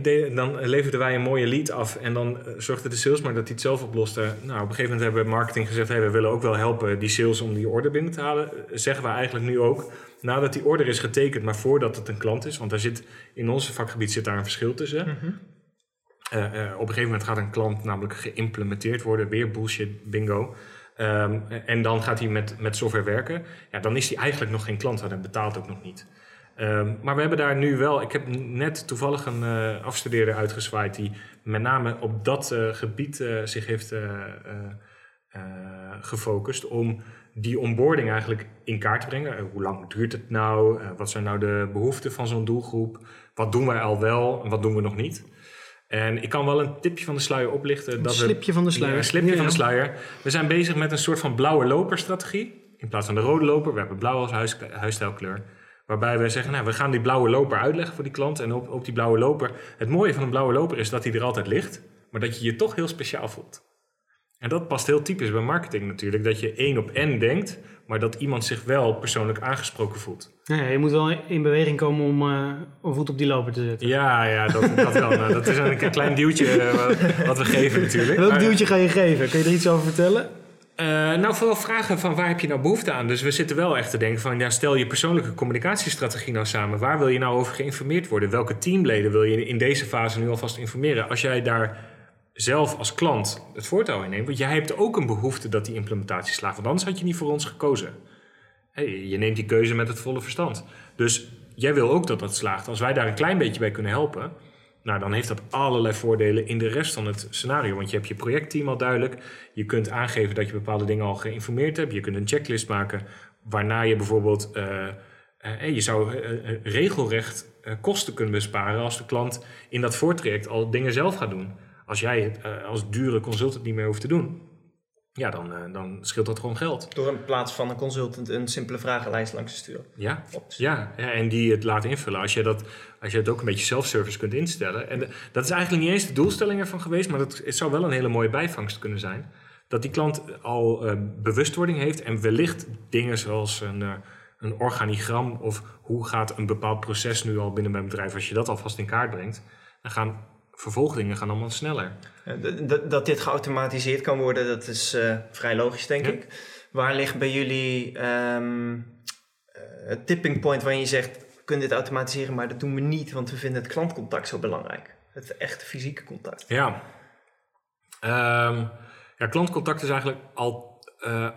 Speaker 1: de- dan leverden wij een mooie lead af en dan zorgde de salesman dat hij het zelf oploste. Nou, op een gegeven moment hebben we marketing gezegd, hey, we willen ook wel helpen die sales om die order binnen te halen. Zeggen we eigenlijk nu ook, nadat die order is getekend, maar voordat het een klant is, want daar zit, in ons vakgebied zit daar een verschil tussen.
Speaker 3: Mhm.
Speaker 1: Eh, eh, op een gegeven moment gaat een klant namelijk geïmplementeerd worden. Weer bullshit, bingo. Ehm, en dan gaat hij met, met software werken. Ja, dan is hij eigenlijk nog geen klant, hij betaalt ook nog niet. Ehm, maar we hebben daar nu wel... Ik heb net toevallig een eh, afstudeerder uitgezwaaid... die met name op dat gebied zich heeft gefocust... om die onboarding eigenlijk in kaart te brengen. Eh, hoe lang duurt het nou? Eh, wat zijn nou de behoeften van zo'n doelgroep? Wat doen wij al wel en wat doen we nog niet? En ik kan wel een tipje van de sluier oplichten.
Speaker 2: Een
Speaker 1: dat we-
Speaker 2: slipje van de sluier.
Speaker 1: Een slipje
Speaker 2: Ja,
Speaker 1: van de sluier. We zijn bezig met een soort van blauwe loperstrategie. In plaats van de rode loper. We hebben blauw als huis, huisstijlkleur. Waarbij we zeggen, nou, we gaan die blauwe loper uitleggen voor die klant. En op, op die blauwe loper... Het mooie van een blauwe loper is dat hij er altijd ligt. Maar dat je je toch heel speciaal voelt. En dat past heel typisch bij marketing natuurlijk. Dat je één op één denkt, maar dat iemand zich wel persoonlijk aangesproken voelt.
Speaker 2: Ja, je moet wel in beweging komen om eh, een voet op die loper te zetten.
Speaker 1: Ja, ja, dat, dat wel. Nou, dat is een klein duwtje eh, wat, we geven natuurlijk.
Speaker 2: Welk
Speaker 1: Maar-
Speaker 2: duwtje ga je geven? Kun je er iets over vertellen?
Speaker 1: Uh, nou, vooral vragen van waar heb je nou behoefte aan? Dus we zitten wel echt te denken van, ja, stel je persoonlijke communicatiestrategie nou samen. Waar wil je nou over geïnformeerd worden? Welke teamleden wil je in deze fase nu alvast informeren? Als jij daar zelf als klant het voortouw in neemt, want jij hebt ook een behoefte dat die implementatie slaagt. Want anders had je niet voor ons gekozen. Je neemt die keuze met het volle verstand. Dus jij wil ook dat dat slaagt. Als wij daar een klein beetje bij kunnen helpen, nou, dan heeft dat allerlei voordelen in de rest van het scenario. Want je hebt je projectteam al duidelijk. Je kunt aangeven dat je bepaalde dingen al geïnformeerd hebt. Je kunt een checklist maken waarna je bijvoorbeeld... Uh, uh, je zou uh, regelrecht kosten kunnen besparen als de klant in dat voortraject al dingen zelf gaat doen. Als jij het als dure consultant niet meer hoeft te doen ja, dan, uh, dan scheelt dat gewoon geld.
Speaker 3: Door in plaats van een consultant een simpele vragenlijst langs te sturen.
Speaker 1: Ja, ja, ja, en die het laat invullen. Als je, dat, als je het ook een beetje self-service kunt instellen. En dat is eigenlijk niet eens de doelstelling ervan geweest, maar dat, het zou wel een hele mooie bijvangst kunnen zijn. Dat die klant al uh, bewustwording heeft en wellicht dingen zoals een, uh, een organigram of hoe gaat een bepaald proces nu al binnen mijn bedrijf, als je dat alvast in kaart brengt, dan gaan vervolgdingen gaan allemaal sneller.
Speaker 3: Dat, dat dit geautomatiseerd kan worden, dat is uh, vrij logisch, denk ik. Waar ligt bij jullie um, het tipping point waarin je zegt: we kunnen dit automatiseren, maar dat doen we niet, want we vinden het klantcontact zo belangrijk? Het echte fysieke contact.
Speaker 1: Ja, um, ja klantcontact is eigenlijk al, uh,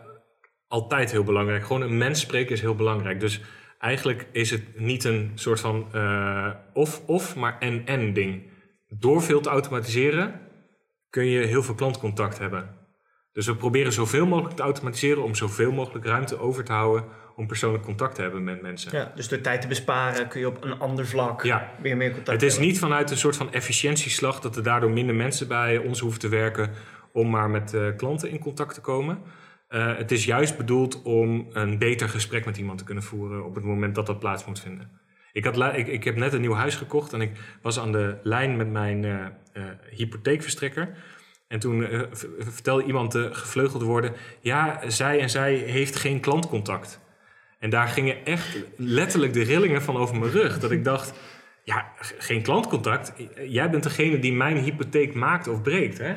Speaker 1: altijd heel belangrijk. Gewoon een mens spreken is heel belangrijk. Dus eigenlijk is het niet een soort van of-of, maar en-en ding door veel te automatiseren kun je heel veel klantcontact hebben. Dus we proberen zoveel mogelijk te automatiseren om zoveel mogelijk ruimte over te houden om persoonlijk contact te hebben met mensen.
Speaker 3: Ja, dus door tijd te besparen kun je op een ander vlak
Speaker 1: ja.
Speaker 3: weer meer contact
Speaker 1: hebben. Het is niet vanuit een soort van efficiëntieslag dat er daardoor minder mensen bij ons hoeven te werken om maar met uh, klanten in contact te komen. Uh, het is juist bedoeld om een beter gesprek met iemand te kunnen voeren op het moment dat dat plaats moet vinden. Ik, had, ik, ik heb net een nieuw huis gekocht en ik was aan de lijn met mijn uh, uh, hypotheekverstrekker. En toen uh, vertelde iemand de gevleugelde woorden: Ja, zij en zij heeft geen klantcontact. En daar gingen echt letterlijk de rillingen van over mijn rug. Dat ik dacht: Ja, geen klantcontact. Jij bent degene die mijn hypotheek maakt of breekt. Hè?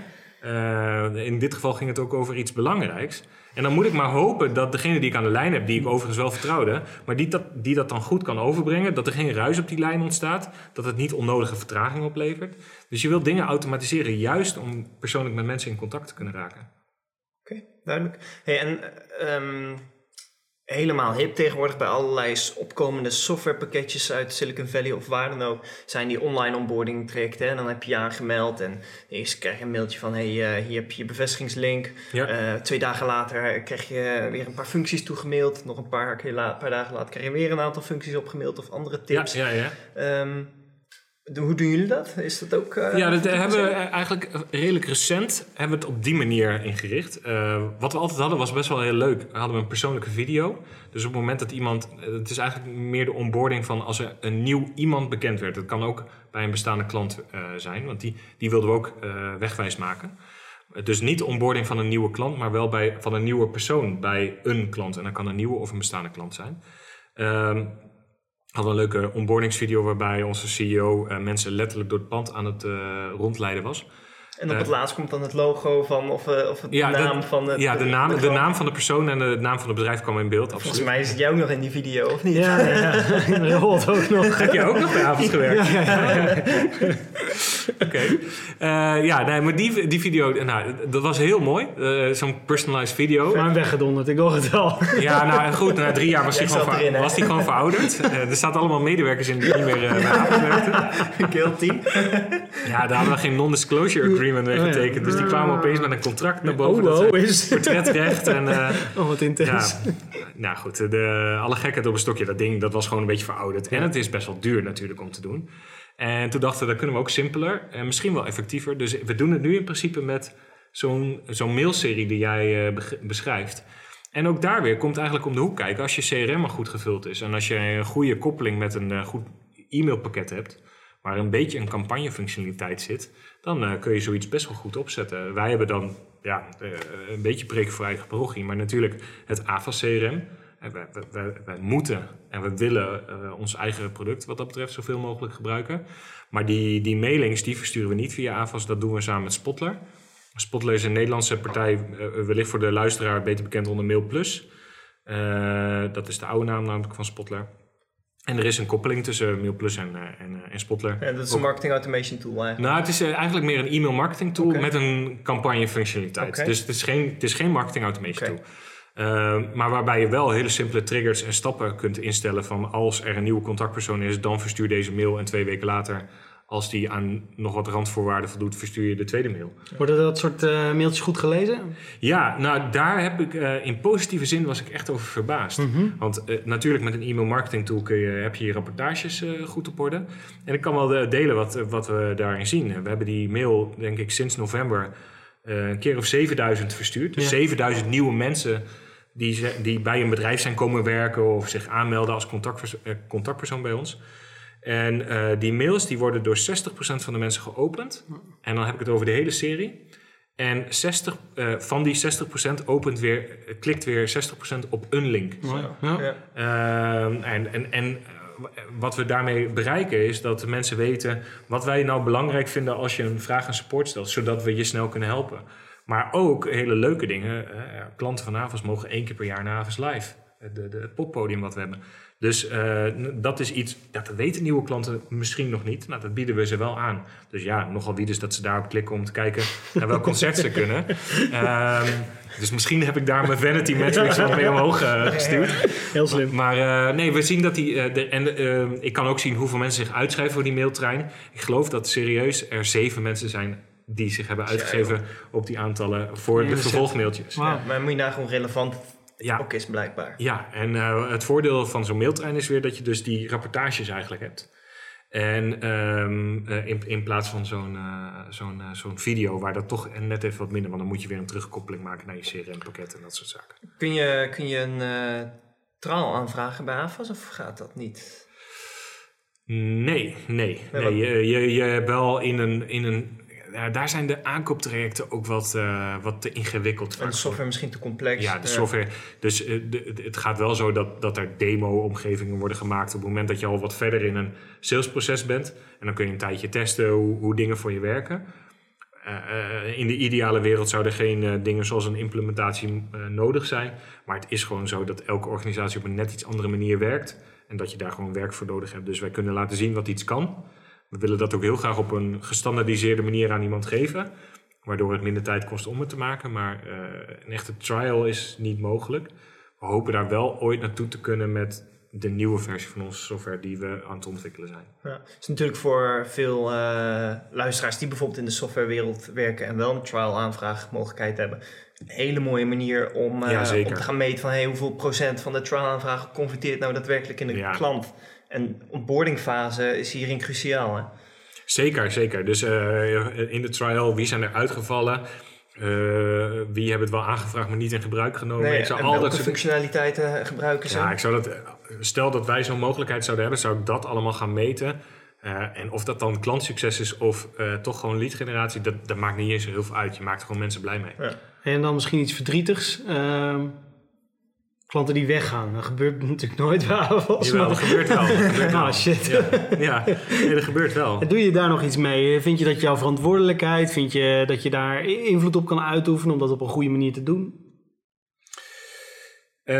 Speaker 1: in dit geval ging het ook over iets belangrijks. En dan moet ik maar hopen dat degene die ik aan de lijn heb, die ik overigens wel vertrouwde, maar die dat, die dat dan goed kan overbrengen, dat er geen ruis op die lijn ontstaat, dat het niet onnodige vertraging oplevert. Dus je wilt dingen automatiseren juist om persoonlijk met mensen in contact te kunnen raken.
Speaker 3: Oké, duidelijk. Hey, en um, helemaal hip tegenwoordig bij allerlei opkomende softwarepakketjes uit Silicon Valley of waar dan ook, zijn die online onboarding trajecten. En dan heb je je aangemeld en eerst krijg je een mailtje van hey, uh, hier heb je je bevestigingslink. Ja. Uh, twee dagen later krijg je weer een paar functies toegemaild. Nog een paar, paar dagen later krijg je weer een aantal functies opgemaild of andere tips.
Speaker 1: Ja, ja, ja.
Speaker 3: Um, hoe doen jullie dat? Is dat ook. Uh,
Speaker 1: ja, dat hebben we eigenlijk redelijk recent hebben we het op die manier ingericht. Uh, wat we altijd hadden was best wel heel leuk. We hadden een persoonlijke video. Dus op het moment dat iemand. Het is eigenlijk meer de onboarding van als er een nieuw iemand bekend werd. Dat kan ook bij een bestaande klant uh, zijn, want die, die wilden we ook wegwijs maken. Dus niet de onboarding van een nieuwe klant, maar wel bij, van een nieuwe persoon bij een klant. En dat kan een nieuwe of een bestaande klant zijn. Uh, hadden een leuke onboardingsvideo waarbij onze CEO uh, mensen letterlijk door het pand aan het uh, rondleiden was.
Speaker 3: En op het uh, laatst komt dan het logo van, of, of het
Speaker 1: ja,
Speaker 3: naam
Speaker 1: dat,
Speaker 3: van het
Speaker 1: Ja, de naam, de naam van de persoon en de naam van het bedrijf kwam in beeld.
Speaker 3: Volgens
Speaker 1: absoluut.
Speaker 3: mij zit jij ook nog in die video, of niet?
Speaker 2: Ja, ja. ja. [LAUGHS] [LAUGHS] ook nog. [LAUGHS]
Speaker 1: Heb je ook nog bij avond gewerkt?
Speaker 2: Ja, ja, ja.
Speaker 1: Oké. Okay. Uh, ja, nee, maar die, die video, nou, dat was heel mooi. Uh, Zo'n personalized video.
Speaker 2: Maar weggedonderd, ik hoor het wel.
Speaker 1: Ja, nou goed, na drie jaar was hij gewoon, erin, was die gewoon verouderd. Uh, er zaten allemaal medewerkers in die niet meer bij avond werkten.
Speaker 3: Guilty.
Speaker 1: Ja, daar hadden we geen non-disclosure agreement mee getekend. Dus die kwamen opeens met een contract naar boven.
Speaker 2: Oh, oh is.
Speaker 1: Portretrecht en... [LAUGHS]
Speaker 2: oh, wat intens.
Speaker 1: Ja, nou goed, de, alle gekheid op een stokje. Dat ding, dat was gewoon een beetje verouderd. En het is best wel duur natuurlijk om te doen. En toen dachten we, dat kunnen we ook simpeler en misschien wel effectiever. Dus we doen het nu in principe met zo'n zo'n mailserie die jij uh, beschrijft. En ook daar weer komt eigenlijk om de hoek kijken als je CRM maar goed gevuld is. En als je een goede koppeling met een uh, goed e-mailpakket hebt, waar een beetje een campagnefunctionaliteit zit, dan uh, kun je zoiets best wel goed opzetten. Wij hebben dan ja, een beetje preken voor eigen parochie, maar natuurlijk het AVA CRM. Wij, wij, moeten en we willen uh, ons eigen product wat dat betreft zoveel mogelijk gebruiken. Maar die, die mailings die versturen we niet via AVAS, dat doen we samen met Spotler. Spotler is een Nederlandse partij, uh, wellicht voor de luisteraar beter bekend onder MailPlus. Uh, dat is de oude naam namelijk van Spotler. En er is een koppeling tussen MailPlus en, en, en Spotler.
Speaker 3: En dat is een marketing automation tool eigenlijk?
Speaker 1: Nou, het is eigenlijk meer een e-mail marketing tool met een campagne functionaliteit. Okay. Dus het is geen, het is geen marketing automation tool. Uh, maar waarbij je wel hele simpele triggers en stappen kunt instellen van als er een nieuwe contactpersoon is, dan verstuur deze mail en twee weken later als die aan nog wat randvoorwaarden voldoet, verstuur je de tweede mail.
Speaker 2: Worden dat soort uh, mailtjes goed gelezen?
Speaker 1: Ja, nou daar heb ik uh, in positieve zin was ik echt over verbaasd. Mm -hmm. Want uh, natuurlijk met een e-mail marketing tool kun je, heb je je rapportages goed op orde. En ik kan wel delen wat, wat we daarin zien. We hebben die mail, denk ik, sinds november een keer of 7000 verstuurd. Dus ja. 7000 nieuwe mensen die, die bij een bedrijf zijn komen werken of zich aanmelden als contactpersoon, contactpersoon bij ons. En uh, die mails die worden door 60% van de mensen geopend. En dan heb ik het over de hele serie. En 60, uh, van die 60% opent weer, klikt weer 60% op een link. Ja. Ja. Uh, en, en, en wat we daarmee bereiken is dat de mensen weten wat wij nou belangrijk vinden als je een vraag aan support stelt, zodat we je snel kunnen helpen. Maar ook hele leuke dingen. klanten van Avas mogen één keer per jaar naar Avas Live. De, de, het poppodium wat we hebben. Dus uh, dat is iets, dat weten nieuwe klanten misschien nog niet. Nou, dat bieden we ze wel aan. Dus ja, nogal wie dus dat ze daarop klikken om te kijken naar welk concert ze kunnen. Um, [LAUGHS] dus misschien heb ik daar mijn vanity metrics wel mee omhoog uh, gestuurd.
Speaker 2: Heel slim.
Speaker 1: Maar uh, nee, we zien dat die... en ik kan ook zien hoeveel mensen zich uitschrijven voor die mailtrein. Ik geloof dat serieus er zeven mensen zijn die zich hebben uitgeschreven op die aantallen voor de vervolgmailtjes.
Speaker 3: Wow. Ja, maar moet je daar gewoon relevant ja. ook is blijkbaar.
Speaker 1: Ja, en uh, het voordeel van zo'n mailtrein is weer dat je dus die rapportages eigenlijk hebt. En um, uh, in, in plaats van zo'n uh, zo'n zo'n video waar dat toch net even wat minder, want dan moet je weer een terugkoppeling maken naar je CRM-pakket en dat soort zaken.
Speaker 3: Kun je, kun je een traal aanvragen bij AFAS of gaat dat niet?
Speaker 1: Nee, nee. nee, je, je, je hebt wel in een, in een daar zijn de aankooptrajecten ook wat, uh, wat te ingewikkeld.
Speaker 3: En de software misschien te complex.
Speaker 1: Ja, de software. Dus uh, de, het gaat wel zo dat, dat er demo-omgevingen worden gemaakt op het moment dat je al wat verder in een salesproces bent. En dan kun je een tijdje testen hoe, hoe dingen voor je werken. Uh, in de ideale wereld zouden geen dingen zoals een implementatie nodig zijn. Maar het is gewoon zo dat elke organisatie op een net iets andere manier werkt. En dat je daar gewoon werk voor nodig hebt. Dus wij kunnen laten zien wat iets kan. We willen dat ook heel graag op een gestandardiseerde manier aan iemand geven. Waardoor het minder tijd kost om het te maken. Maar uh, een echte trial is niet mogelijk. We hopen daar wel ooit naartoe te kunnen met de nieuwe versie van onze software die we aan het ontwikkelen zijn.
Speaker 3: Ja, het is natuurlijk voor veel uh, luisteraars die bijvoorbeeld in de softwarewereld werken en wel een trial aanvraagmogelijkheid hebben. Een hele mooie manier om, uh, ja, om te gaan meten van hey, hoeveel procent van de trial aanvragen converteert nou daadwerkelijk in de ja. klant. En onboardingfase is hierin cruciaal. Hè?
Speaker 1: Zeker, zeker. Dus uh, in de trial, wie zijn er uitgevallen? Uh, wie hebben het wel aangevraagd, maar niet in gebruik genomen?
Speaker 3: Nee, ik zou en al dat functionaliteiten gebruiken ze?
Speaker 1: Ja, ik zou dat, stel dat wij zo'n mogelijkheid zouden hebben, zou ik dat allemaal gaan meten. Uh, en of dat dan klantsucces is of uh, toch gewoon leadgeneratie, dat, dat maakt niet eens heel veel uit. Je maakt er gewoon mensen blij mee. Ja.
Speaker 2: En dan misschien iets verdrietigs. Klanten die weggaan. Dat gebeurt [LAUGHS] natuurlijk nooit wel.
Speaker 1: Jawel, dat gebeurt wel. Dat gebeurt [LAUGHS]
Speaker 2: wel. Oh shit.
Speaker 1: Ja, ja. Nee, dat gebeurt wel.
Speaker 2: En doe je daar nog iets mee? Vind je dat jouw verantwoordelijkheid, vind je dat je daar invloed op kan uitoefenen om dat op een goede manier te doen?
Speaker 1: Uh,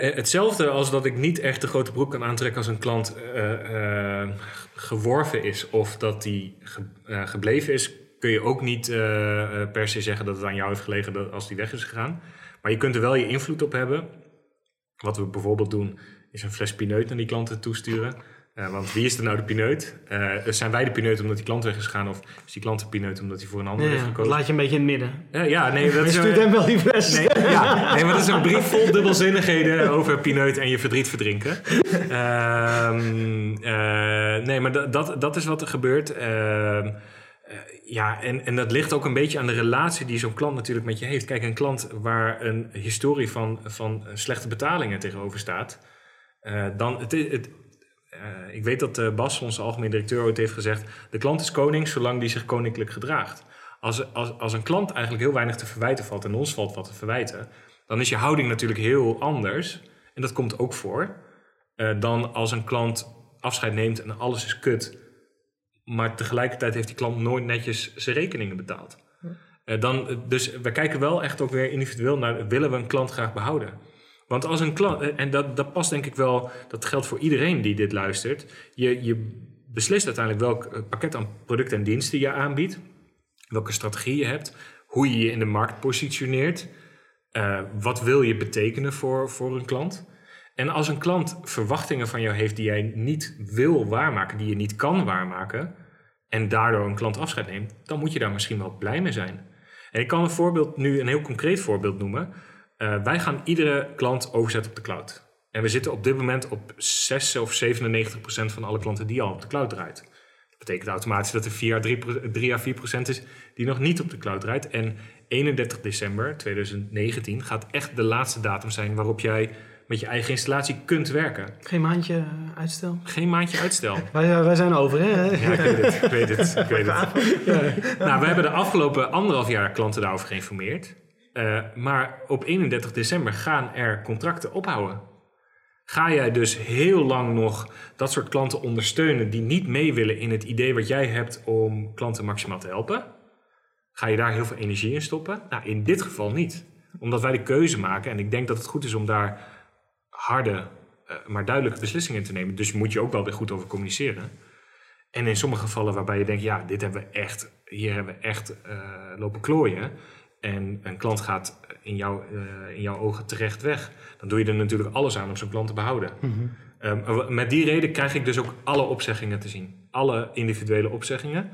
Speaker 1: hetzelfde als dat ik niet echt de grote broek kan aantrekken als een klant uh, uh, geworven is of dat die ge, gebleven is, kun je ook niet per se zeggen dat het aan jou heeft gelegen als die weg is gegaan. Maar je kunt er wel je invloed op hebben. Wat we bijvoorbeeld doen, is een fles pineut naar die klanten toesturen. Uh, want wie is er nou de pineut? Uh, zijn wij de pineut omdat die klant weg is gegaan? Of is die klant de pineut omdat hij voor een ander ja, heeft gekozen?
Speaker 2: laat je een beetje in het midden.
Speaker 1: Uh, ja, nee, [LAUGHS] dat is...
Speaker 2: Je stuurt hem wel die fles.
Speaker 1: Nee, ja, nee, maar dat is een brief vol dubbelzinnigheden over pineut en je verdriet verdrinken. Ehm, nee, maar dat, dat is wat er gebeurt. Ja, en, en dat ligt ook een beetje aan de relatie die zo'n klant natuurlijk met je heeft. Kijk, een klant waar een historie van, van slechte betalingen tegenover staat, uh, dan het, het, uh, ik weet dat uh, Bas, onze algemeen directeur, ooit heeft gezegd: de klant is koning zolang die zich koninklijk gedraagt. Als, als, als een klant eigenlijk heel weinig te verwijten valt en ons valt wat te verwijten, dan is je houding natuurlijk heel anders. En dat komt ook voor. dan als een klant afscheid neemt en alles is kut maar tegelijkertijd heeft die klant nooit netjes zijn rekeningen betaald. Eh, dan, dus we kijken wel echt ook weer individueel naar, willen we een klant graag behouden? Want als een klant, eh, en dat, dat past denk ik wel, dat geldt voor iedereen die dit luistert. Je, je beslist uiteindelijk welk eh, pakket aan producten en diensten je aanbiedt, welke strategie je hebt, hoe je je in de markt positioneert, uh, wat wil je betekenen voor, voor een klant. En als een klant verwachtingen van jou heeft die jij niet wil waarmaken, die je niet kan waarmaken, en daardoor een klant afscheid neemt, dan moet je daar misschien wel blij mee zijn. En ik kan een voorbeeld nu, een heel concreet voorbeeld noemen. Uh, wij gaan iedere klant overzetten op de cloud. En we zitten op dit moment op 6 of 97 procent van alle klanten die al op de cloud draait. Dat betekent automatisch dat er 4 à 3, 3 à 4 procent is die nog niet op de cloud draait. En 31 december 2019 gaat echt de laatste datum zijn waarop jij met je eigen installatie kunt werken.
Speaker 2: Geen maandje uitstel?
Speaker 1: Geen maandje uitstel. [LAUGHS]
Speaker 2: wij, wij zijn over, hè?
Speaker 1: Ja, ik weet het. Ik weet het. Ik weet het. [LAUGHS] Ja. Nou, we hebben de afgelopen anderhalf jaar klanten daarover geïnformeerd. Uh, maar op 31 december gaan er contracten ophouden. Ga jij dus heel lang nog dat soort klanten ondersteunen die niet mee willen in het idee wat jij hebt om klanten maximaal te helpen? Ga je daar heel veel energie in stoppen? Nou, in dit geval niet. Omdat wij de keuze maken en ik denk dat het goed is om daar harde, uh, maar duidelijke beslissingen te nemen. Dus moet je ook wel weer goed over communiceren. En in sommige gevallen waarbij je denkt, ja, dit hebben we echt, hier hebben we echt uh, lopen klooien. En een klant gaat in, jou, uh, in jouw ogen terecht weg. Dan doe je er natuurlijk alles aan om zo'n klant te behouden. Mm -hmm. um, met die reden krijg ik dus ook alle opzeggingen te zien. Alle individuele opzeggingen.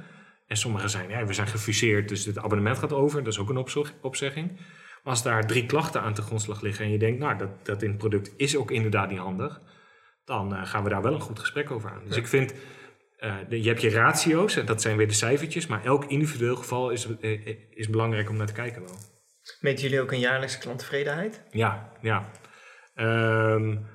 Speaker 1: En sommige zijn, ja, we zijn gefuseerd, dus het abonnement gaat over. Dat is ook een opzegging. Als daar drie klachten aan te grondslag liggen en je denkt, nou, dat, dat in het product is ook inderdaad niet handig, dan uh, gaan we daar wel een goed gesprek over aan. Dus ja. ik vind, uh, de, je hebt je ratio's, en dat zijn weer de cijfertjes, maar elk individueel geval is, uh, is belangrijk om naar te kijken wel.
Speaker 3: Meten jullie ook een jaarlijkse klanttevredenheid?
Speaker 1: Ja, ja. Um,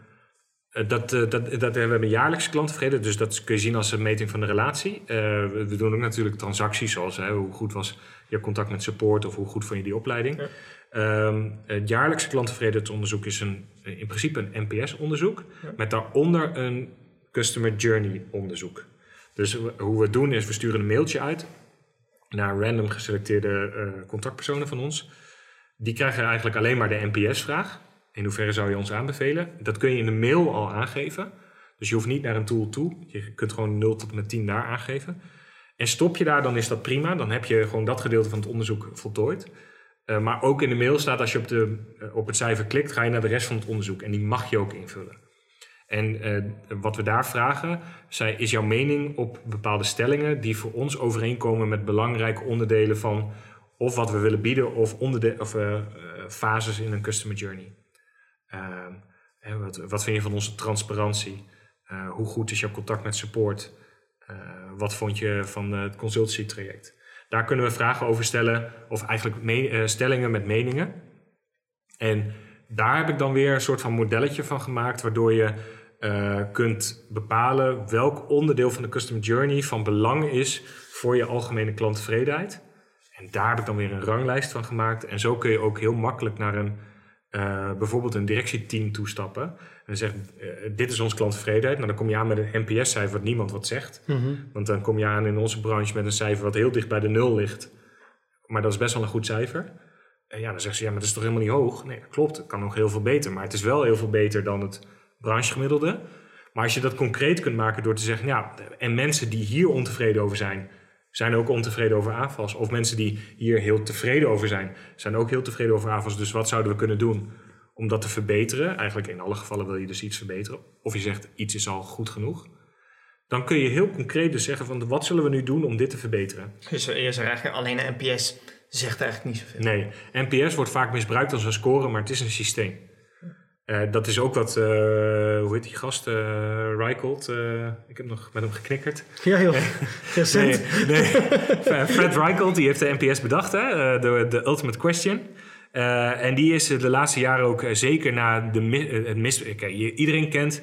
Speaker 1: dat, dat, dat, dat, we hebben een jaarlijkse klanttevredenheid, dus dat kun je zien als een meting van de relatie. we, we doen ook natuurlijk transacties, zoals hè, hoe goed was je contact met support of hoe goed vond je die opleiding. Ja. Um, het jaarlijkse klanttevredenheidsonderzoek is een, in principe een NPS-onderzoek, ja. met daaronder een Customer Journey onderzoek. Dus hoe we het doen is, we sturen een mailtje uit naar random geselecteerde uh, contactpersonen van ons. Die krijgen eigenlijk alleen maar de NPS-vraag. In hoeverre zou je ons aanbevelen? Dat kun je in de mail al aangeven. Dus je hoeft niet naar een tool toe. Je kunt gewoon 0 tot en met 10 daar aangeven. En stop je daar, dan is dat prima. Dan heb je gewoon dat gedeelte van het onderzoek voltooid. Uh, maar ook in de mail staat als je op, de, uh, op het cijfer klikt, ga je naar de rest van het onderzoek. En die mag je ook invullen. En uh, wat we daar vragen, zij, is jouw mening op bepaalde stellingen die voor ons overeenkomen met belangrijke onderdelen van of wat we willen bieden of, of fases in een customer journey. Ehm, wat, wat, vind je van onze transparantie? hoe goed is jouw contact met support? wat vond je van het consultancy traject? Daar kunnen we vragen over stellen, of eigenlijk uh, stellingen met meningen. En daar heb ik dan weer een soort van modelletje van gemaakt, waardoor je uh, kunt bepalen welk onderdeel van de custom journey van belang is voor je algemene klanttevredenheid. En daar heb ik dan weer een ranglijst van gemaakt. En zo kun je ook heel makkelijk naar een, uh, bijvoorbeeld een directieteam toestappen en zegt, uh, dit is onze klanttevredenheid. Nou, dan kom je aan met een NPS-cijfer wat niemand wat zegt. Mm -hmm. Want dan kom je aan in onze branche met een cijfer wat heel dicht bij de nul ligt. Maar dat is best wel een goed cijfer. En ja, dan zegt ze, ja, maar dat is toch helemaal niet hoog? Nee, dat klopt. Het kan nog heel veel beter. Maar het is wel heel veel beter dan het branchegemiddelde. Maar als je dat concreet kunt maken door te zeggen, ja, en mensen die hier ontevreden over zijn, zijn ook ontevreden over AFAS. Of mensen die hier heel tevreden over zijn, zijn ook heel tevreden over AFAS. Dus wat zouden we kunnen doen om dat te verbeteren? Eigenlijk in alle gevallen wil je dus iets verbeteren. Of je zegt, iets is al goed genoeg. Dan kun je heel concreet dus zeggen van, wat zullen we nu doen om dit te verbeteren?
Speaker 3: Dus je zegt eigenlijk alleen een NPS zegt eigenlijk niet zoveel.
Speaker 1: Nee, NPS wordt vaak misbruikt als een score, maar het is een systeem. Uh, dat is ook wat, uh, hoe heet die gast, uh, Reichelt, ik heb nog met hem geknikkerd.
Speaker 2: Ja, heel recent.
Speaker 1: nee, [LAUGHS] nee. Fred Reichelt, die heeft de NPS bedacht, hè, de, de Ultimate Question. en die is de laatste jaren ook zeker naar de het mis... Okay, iedereen kent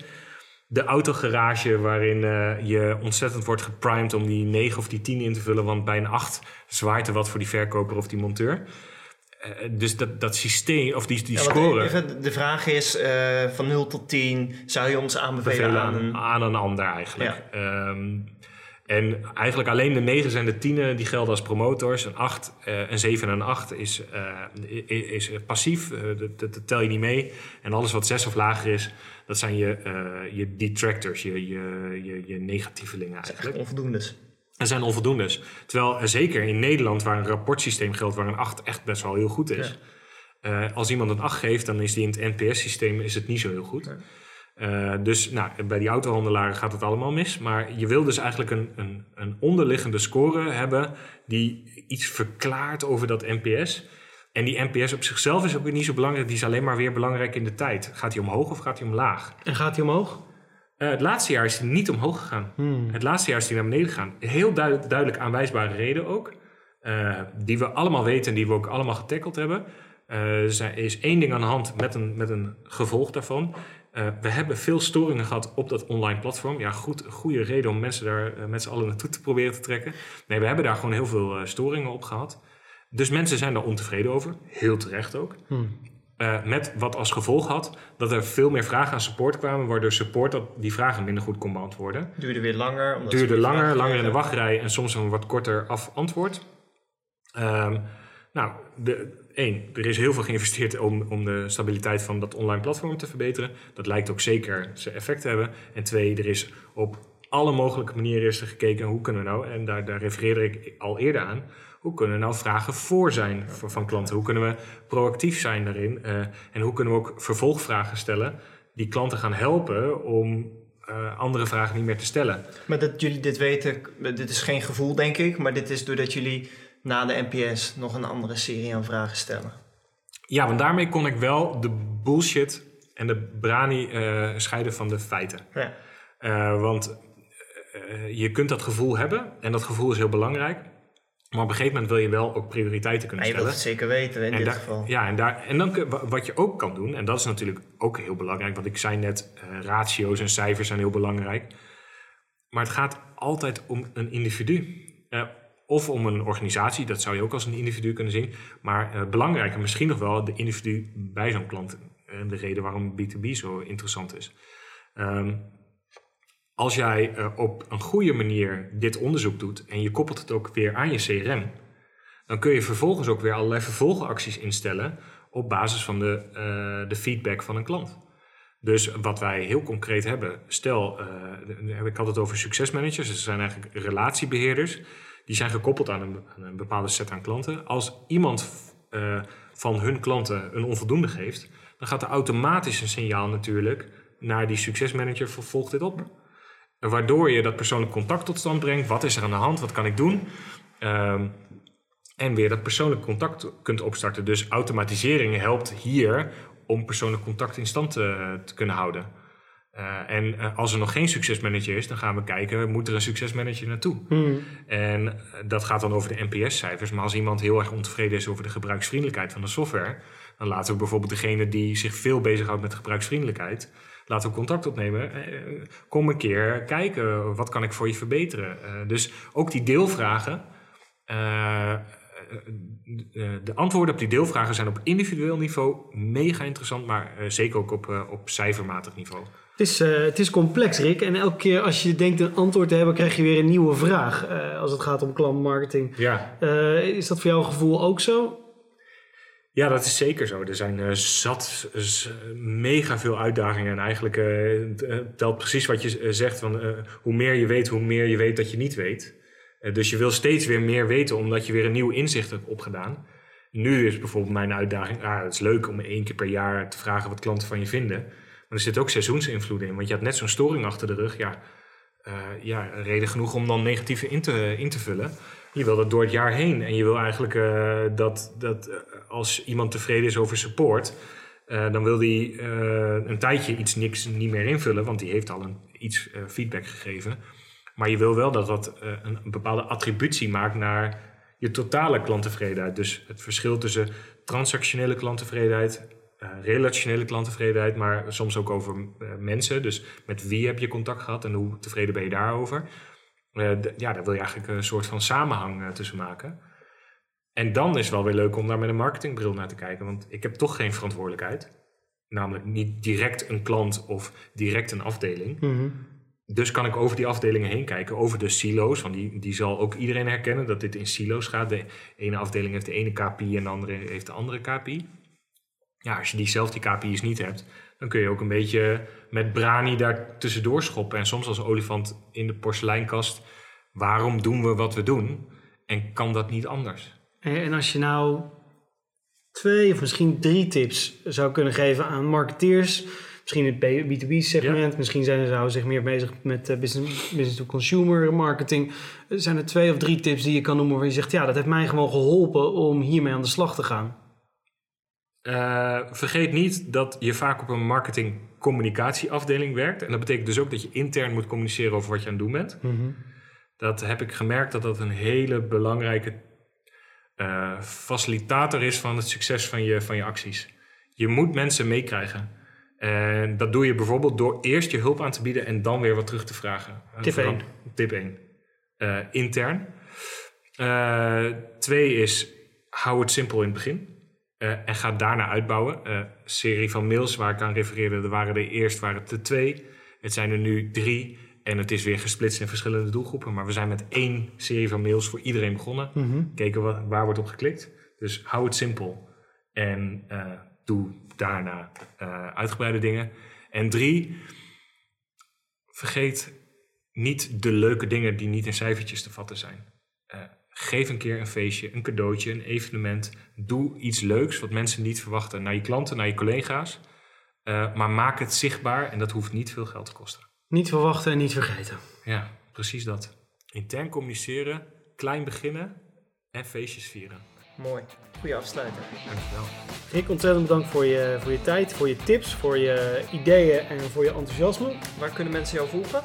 Speaker 1: de autogarage waarin je ontzettend wordt geprimed om die 9 of die 10 in te vullen, want bij een 8 zwaait er wat voor die verkoper of die monteur. Uh, dus dat, dat systeem, of die, die
Speaker 3: ja,
Speaker 1: score...
Speaker 3: Even, de vraag is, uh, van 0 tot 10, zou je ons aanbevelen aan een...
Speaker 1: aan een ander eigenlijk. Ja. Um, En eigenlijk alleen de 9 en de 10 die gelden als promotors. Een 8, uh, een 7 en een 8 is, uh, is passief, uh, dat, dat, tel je niet mee. En alles wat 6 of lager is, dat zijn je, je detractors, je, je, je, je negatievelingen eigenlijk.
Speaker 3: Onvoldoendes.
Speaker 1: Dat zijn onvoldoendes. Terwijl zeker in Nederland, waar een rapportsysteem geldt, waar een 8 echt best wel heel goed is. Ja. als iemand een 8 geeft, dan is die in het NPS-systeem is het niet zo heel goed. Uh, dus nou, bij die autohandelaren gaat het allemaal mis. Maar je wil dus eigenlijk een, een, een onderliggende score hebben die iets verklaart over dat NPS. En die NPS op zichzelf is ook weer niet zo belangrijk. Die is alleen maar weer belangrijk in de tijd. Gaat hij omhoog of gaat hij omlaag?
Speaker 2: En gaat hij omhoog?
Speaker 1: Uh, het laatste jaar is hij niet omhoog gegaan. Hmm. Het laatste jaar is hij naar beneden gegaan. Heel duidelijk, duidelijk aanwijsbare reden ook. Uh, die we allemaal weten en die we ook allemaal getackeld hebben. er is één ding aan de hand met een, met een gevolg daarvan. Uh, we hebben veel storingen gehad op dat online platform. Ja, goed, goede reden om mensen daar uh, met z'n allen naartoe te proberen te trekken. Nee, we hebben daar gewoon heel veel uh, storingen op gehad. Dus mensen zijn daar ontevreden over. Heel terecht ook. Hmm. Met wat als gevolg had dat er veel meer vragen aan support kwamen, waardoor support dat die vragen minder goed kon beantwoorden.
Speaker 3: Duurde weer langer.
Speaker 1: Duurde langer, langer in de wachtrij en soms een wat korter af antwoord. Um, nou, de, één, er is heel veel geïnvesteerd om, om de stabiliteit van dat online platform te verbeteren. Dat lijkt ook zeker zijn effect te hebben. En twee, er is op alle mogelijke manieren is er gekeken hoe kunnen we nou, en daar, daar refereerde ik al eerder aan, hoe kunnen we nou vragen voor zijn van klanten? Hoe kunnen we proactief zijn daarin? Uh, en hoe kunnen we ook vervolgvragen stellen die klanten gaan helpen om uh, andere vragen niet meer te stellen?
Speaker 3: Maar dat jullie dit weten, dit is geen gevoel denk ik, maar dit is doordat jullie na de NPS nog een andere serie aan vragen stellen.
Speaker 1: Ja, want daarmee kon ik wel de bullshit en de brani uh, scheiden van de feiten. Ja. Uh, want uh, je kunt dat gevoel hebben en dat gevoel is heel belangrijk. Maar op een gegeven moment wil je wel ook prioriteiten kunnen stellen.
Speaker 3: je wilt het zeker weten in
Speaker 1: en
Speaker 3: dit geval.
Speaker 1: Ja, en, daar, en dan wat je ook kan doen, en dat is natuurlijk ook heel belangrijk, want ik zei net, ratio's en cijfers zijn heel belangrijk. Maar het gaat altijd om een individu of om een organisatie, dat zou je ook als een individu kunnen zien. Maar uh, belangrijker misschien nog wel de individu bij zo'n klant. En de reden waarom B2B zo interessant is. Um, als jij uh, op een goede manier dit onderzoek doet en je koppelt het ook weer aan je CRM, dan kun je vervolgens ook weer allerlei vervolgacties instellen op basis van de, uh, de feedback van een klant. Dus wat wij heel concreet hebben, stel, ik had het over succesmanagers, dat zijn eigenlijk relatiebeheerders die zijn gekoppeld aan een, een bepaalde set aan klanten. Als iemand uh, van hun klanten een onvoldoende geeft, dan gaat er automatisch een signaal natuurlijk naar die succesmanager, volgt dit op. Waardoor je dat persoonlijk contact tot stand brengt. Wat is er aan de hand? Wat kan ik doen? Um, en weer dat persoonlijk contact kunt opstarten. Dus automatisering helpt hier om persoonlijk contact in stand te, te kunnen houden. Uh, en uh, als er nog geen succesmanager is, dan gaan we kijken, moet er een succesmanager naartoe? Hmm. En uh, dat gaat dan over de NPS-cijfers. Maar als iemand heel erg ontevreden is over de gebruiksvriendelijkheid van de software, dan laten we bijvoorbeeld degene die zich veel bezighoudt met de gebruiksvriendelijkheid, laten we contact opnemen. kom een keer kijken, wat kan ik voor je verbeteren? dus ook die deelvragen. de antwoorden op die deelvragen zijn op individueel niveau mega interessant, maar zeker ook op, op cijfermatig niveau.
Speaker 2: Het is, uh, het is complex, Rick. En elke keer als je denkt een antwoord te hebben, krijg je weer een nieuwe vraag. Uh, als het gaat om klantmarketing.
Speaker 1: Ja.
Speaker 2: Uh, is dat voor jouw gevoel ook zo?
Speaker 1: Ja, dat is zeker zo. Er zijn zat, mega veel uitdagingen. En eigenlijk telt precies wat je zegt. Van, hoe meer je weet, hoe meer je weet dat je niet weet. dus je wil steeds weer meer weten, omdat je weer een nieuw inzicht hebt opgedaan. Nu is bijvoorbeeld mijn uitdaging, ah, het is leuk om één keer per jaar te vragen wat klanten van je vinden. Maar er zit ook seizoensinvloed in. Want je had net zo'n storing achter de rug. Ja, ja, reden genoeg om dan negatieve in te, vullen. Je wil dat door het jaar heen. En je wil eigenlijk dat, dat als iemand tevreden is over support... dan wil die een tijdje iets niks niet meer invullen. Want die heeft al een, iets feedback gegeven. Maar je wil wel dat dat een, bepaalde attributie maakt naar je totale klanttevredenheid. Dus het verschil tussen transactionele klanttevredenheid relationele klanttevredenheid, maar soms ook over mensen. Dus met wie heb je contact gehad en hoe tevreden ben je daarover? Ja, daar wil je eigenlijk een soort van samenhang tussen maken. En dan is het wel weer leuk om daar met een marketingbril naar te kijken, want ik heb toch geen verantwoordelijkheid. Namelijk niet direct een klant of direct een afdeling.
Speaker 2: Mm -hmm.
Speaker 1: dus kan ik over die afdelingen heen kijken, over de silo's. Want die, die zal ook iedereen herkennen dat dit in silo's gaat. De ene afdeling heeft de ene KPI en de andere heeft de andere KPI. Ja, als je die zelf die KPI's niet hebt, dan kun je ook een beetje met brani daar tussendoor schoppen. En soms als olifant in de porseleinkast, waarom doen we wat we doen? En kan dat niet anders?
Speaker 2: En als je nou twee of misschien drie tips zou kunnen geven aan marketeers, misschien het B2B segment, misschien zijn ze zich meer bezig met eh, business, business to consumer marketing. Zijn er twee of drie tips die je kan noemen waar je zegt, ja, dat heeft mij gewoon geholpen om hiermee aan de slag te gaan?
Speaker 1: Uh, vergeet niet dat je vaak op een marketing-communicatieafdeling werkt. En dat betekent dus ook dat je intern moet communiceren over wat je aan het doen bent. Dat heb ik gemerkt dat dat een hele belangrijke uh, facilitator is van het succes van je, van je acties. Je moet mensen meekrijgen. En dat doe je bijvoorbeeld door eerst je hulp aan te bieden en dan weer wat terug te vragen.
Speaker 2: Tip 1.
Speaker 1: Tip 1. Uh, intern. Uh, twee is, hou het simpel in het begin. Uh, en ga daarna uitbouwen. Een serie van mails waar ik aan refereerde, er waren er eerst waren het er twee. Het zijn er nu drie. En het is weer gesplitst in verschillende doelgroepen. Maar we zijn met één serie van mails voor iedereen begonnen.
Speaker 2: Mm -hmm.
Speaker 1: Keken wat, waar wordt op geklikt. Dus hou het simpel. En uh, doe daarna uh, uitgebreide dingen. En drie, vergeet niet de leuke dingen die niet in cijfertjes te vatten zijn. Uh, geef een keer een feestje, een cadeautje, een evenement. Doe iets leuks wat mensen niet verwachten naar je klanten, naar je collega's. maar maak het zichtbaar en dat hoeft niet veel geld te kosten.
Speaker 2: Niet verwachten en niet vergeten.
Speaker 1: Ja, precies dat. Intern communiceren, klein beginnen en feestjes vieren.
Speaker 3: Mooi. Goeie afsluiter.
Speaker 1: Dankjewel.
Speaker 2: Rick, ontzettend bedankt voor je, voor je tijd, voor je tips, voor je ideeën en voor je enthousiasme.
Speaker 3: Waar kunnen mensen jou volgen?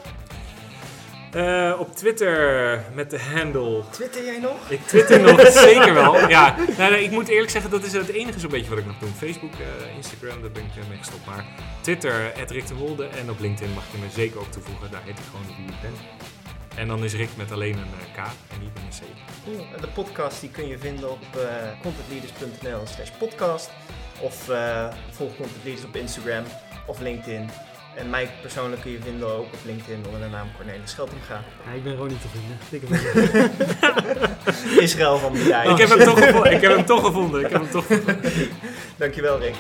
Speaker 1: Uh, op Twitter met de handle.
Speaker 3: Twitter jij nog?
Speaker 1: Ik twitter nog, [LAUGHS] zeker wel. Ja, nou, nee, ik moet eerlijk zeggen, dat is het enige zo'n beetje wat ik nog doe. Facebook, uh, Instagram, daar ben ik mee gestopt. Maar Twitter, Rick de Wolde. En op LinkedIn mag je me zeker ook toevoegen. Daar heet ik gewoon wie ik ben. En dan is Rick met alleen een K en niet met een C.
Speaker 3: Cool. En de podcast die kun je vinden op uh, contentleaders.nl slash podcast. Of volg Content Leaders op Instagram of LinkedIn. En mij persoonlijk kun je vinden ook op LinkedIn onder de naam Cornelis Scheltinga.
Speaker 2: Ja, ik ben gewoon niet te vinden. [LAUGHS]
Speaker 3: Israël van de Dijk.
Speaker 1: ik, heb hem toch gevonden. ik heb hem toch gevonden. Ik heb hem toch gevonden.
Speaker 3: Dankjewel Rick.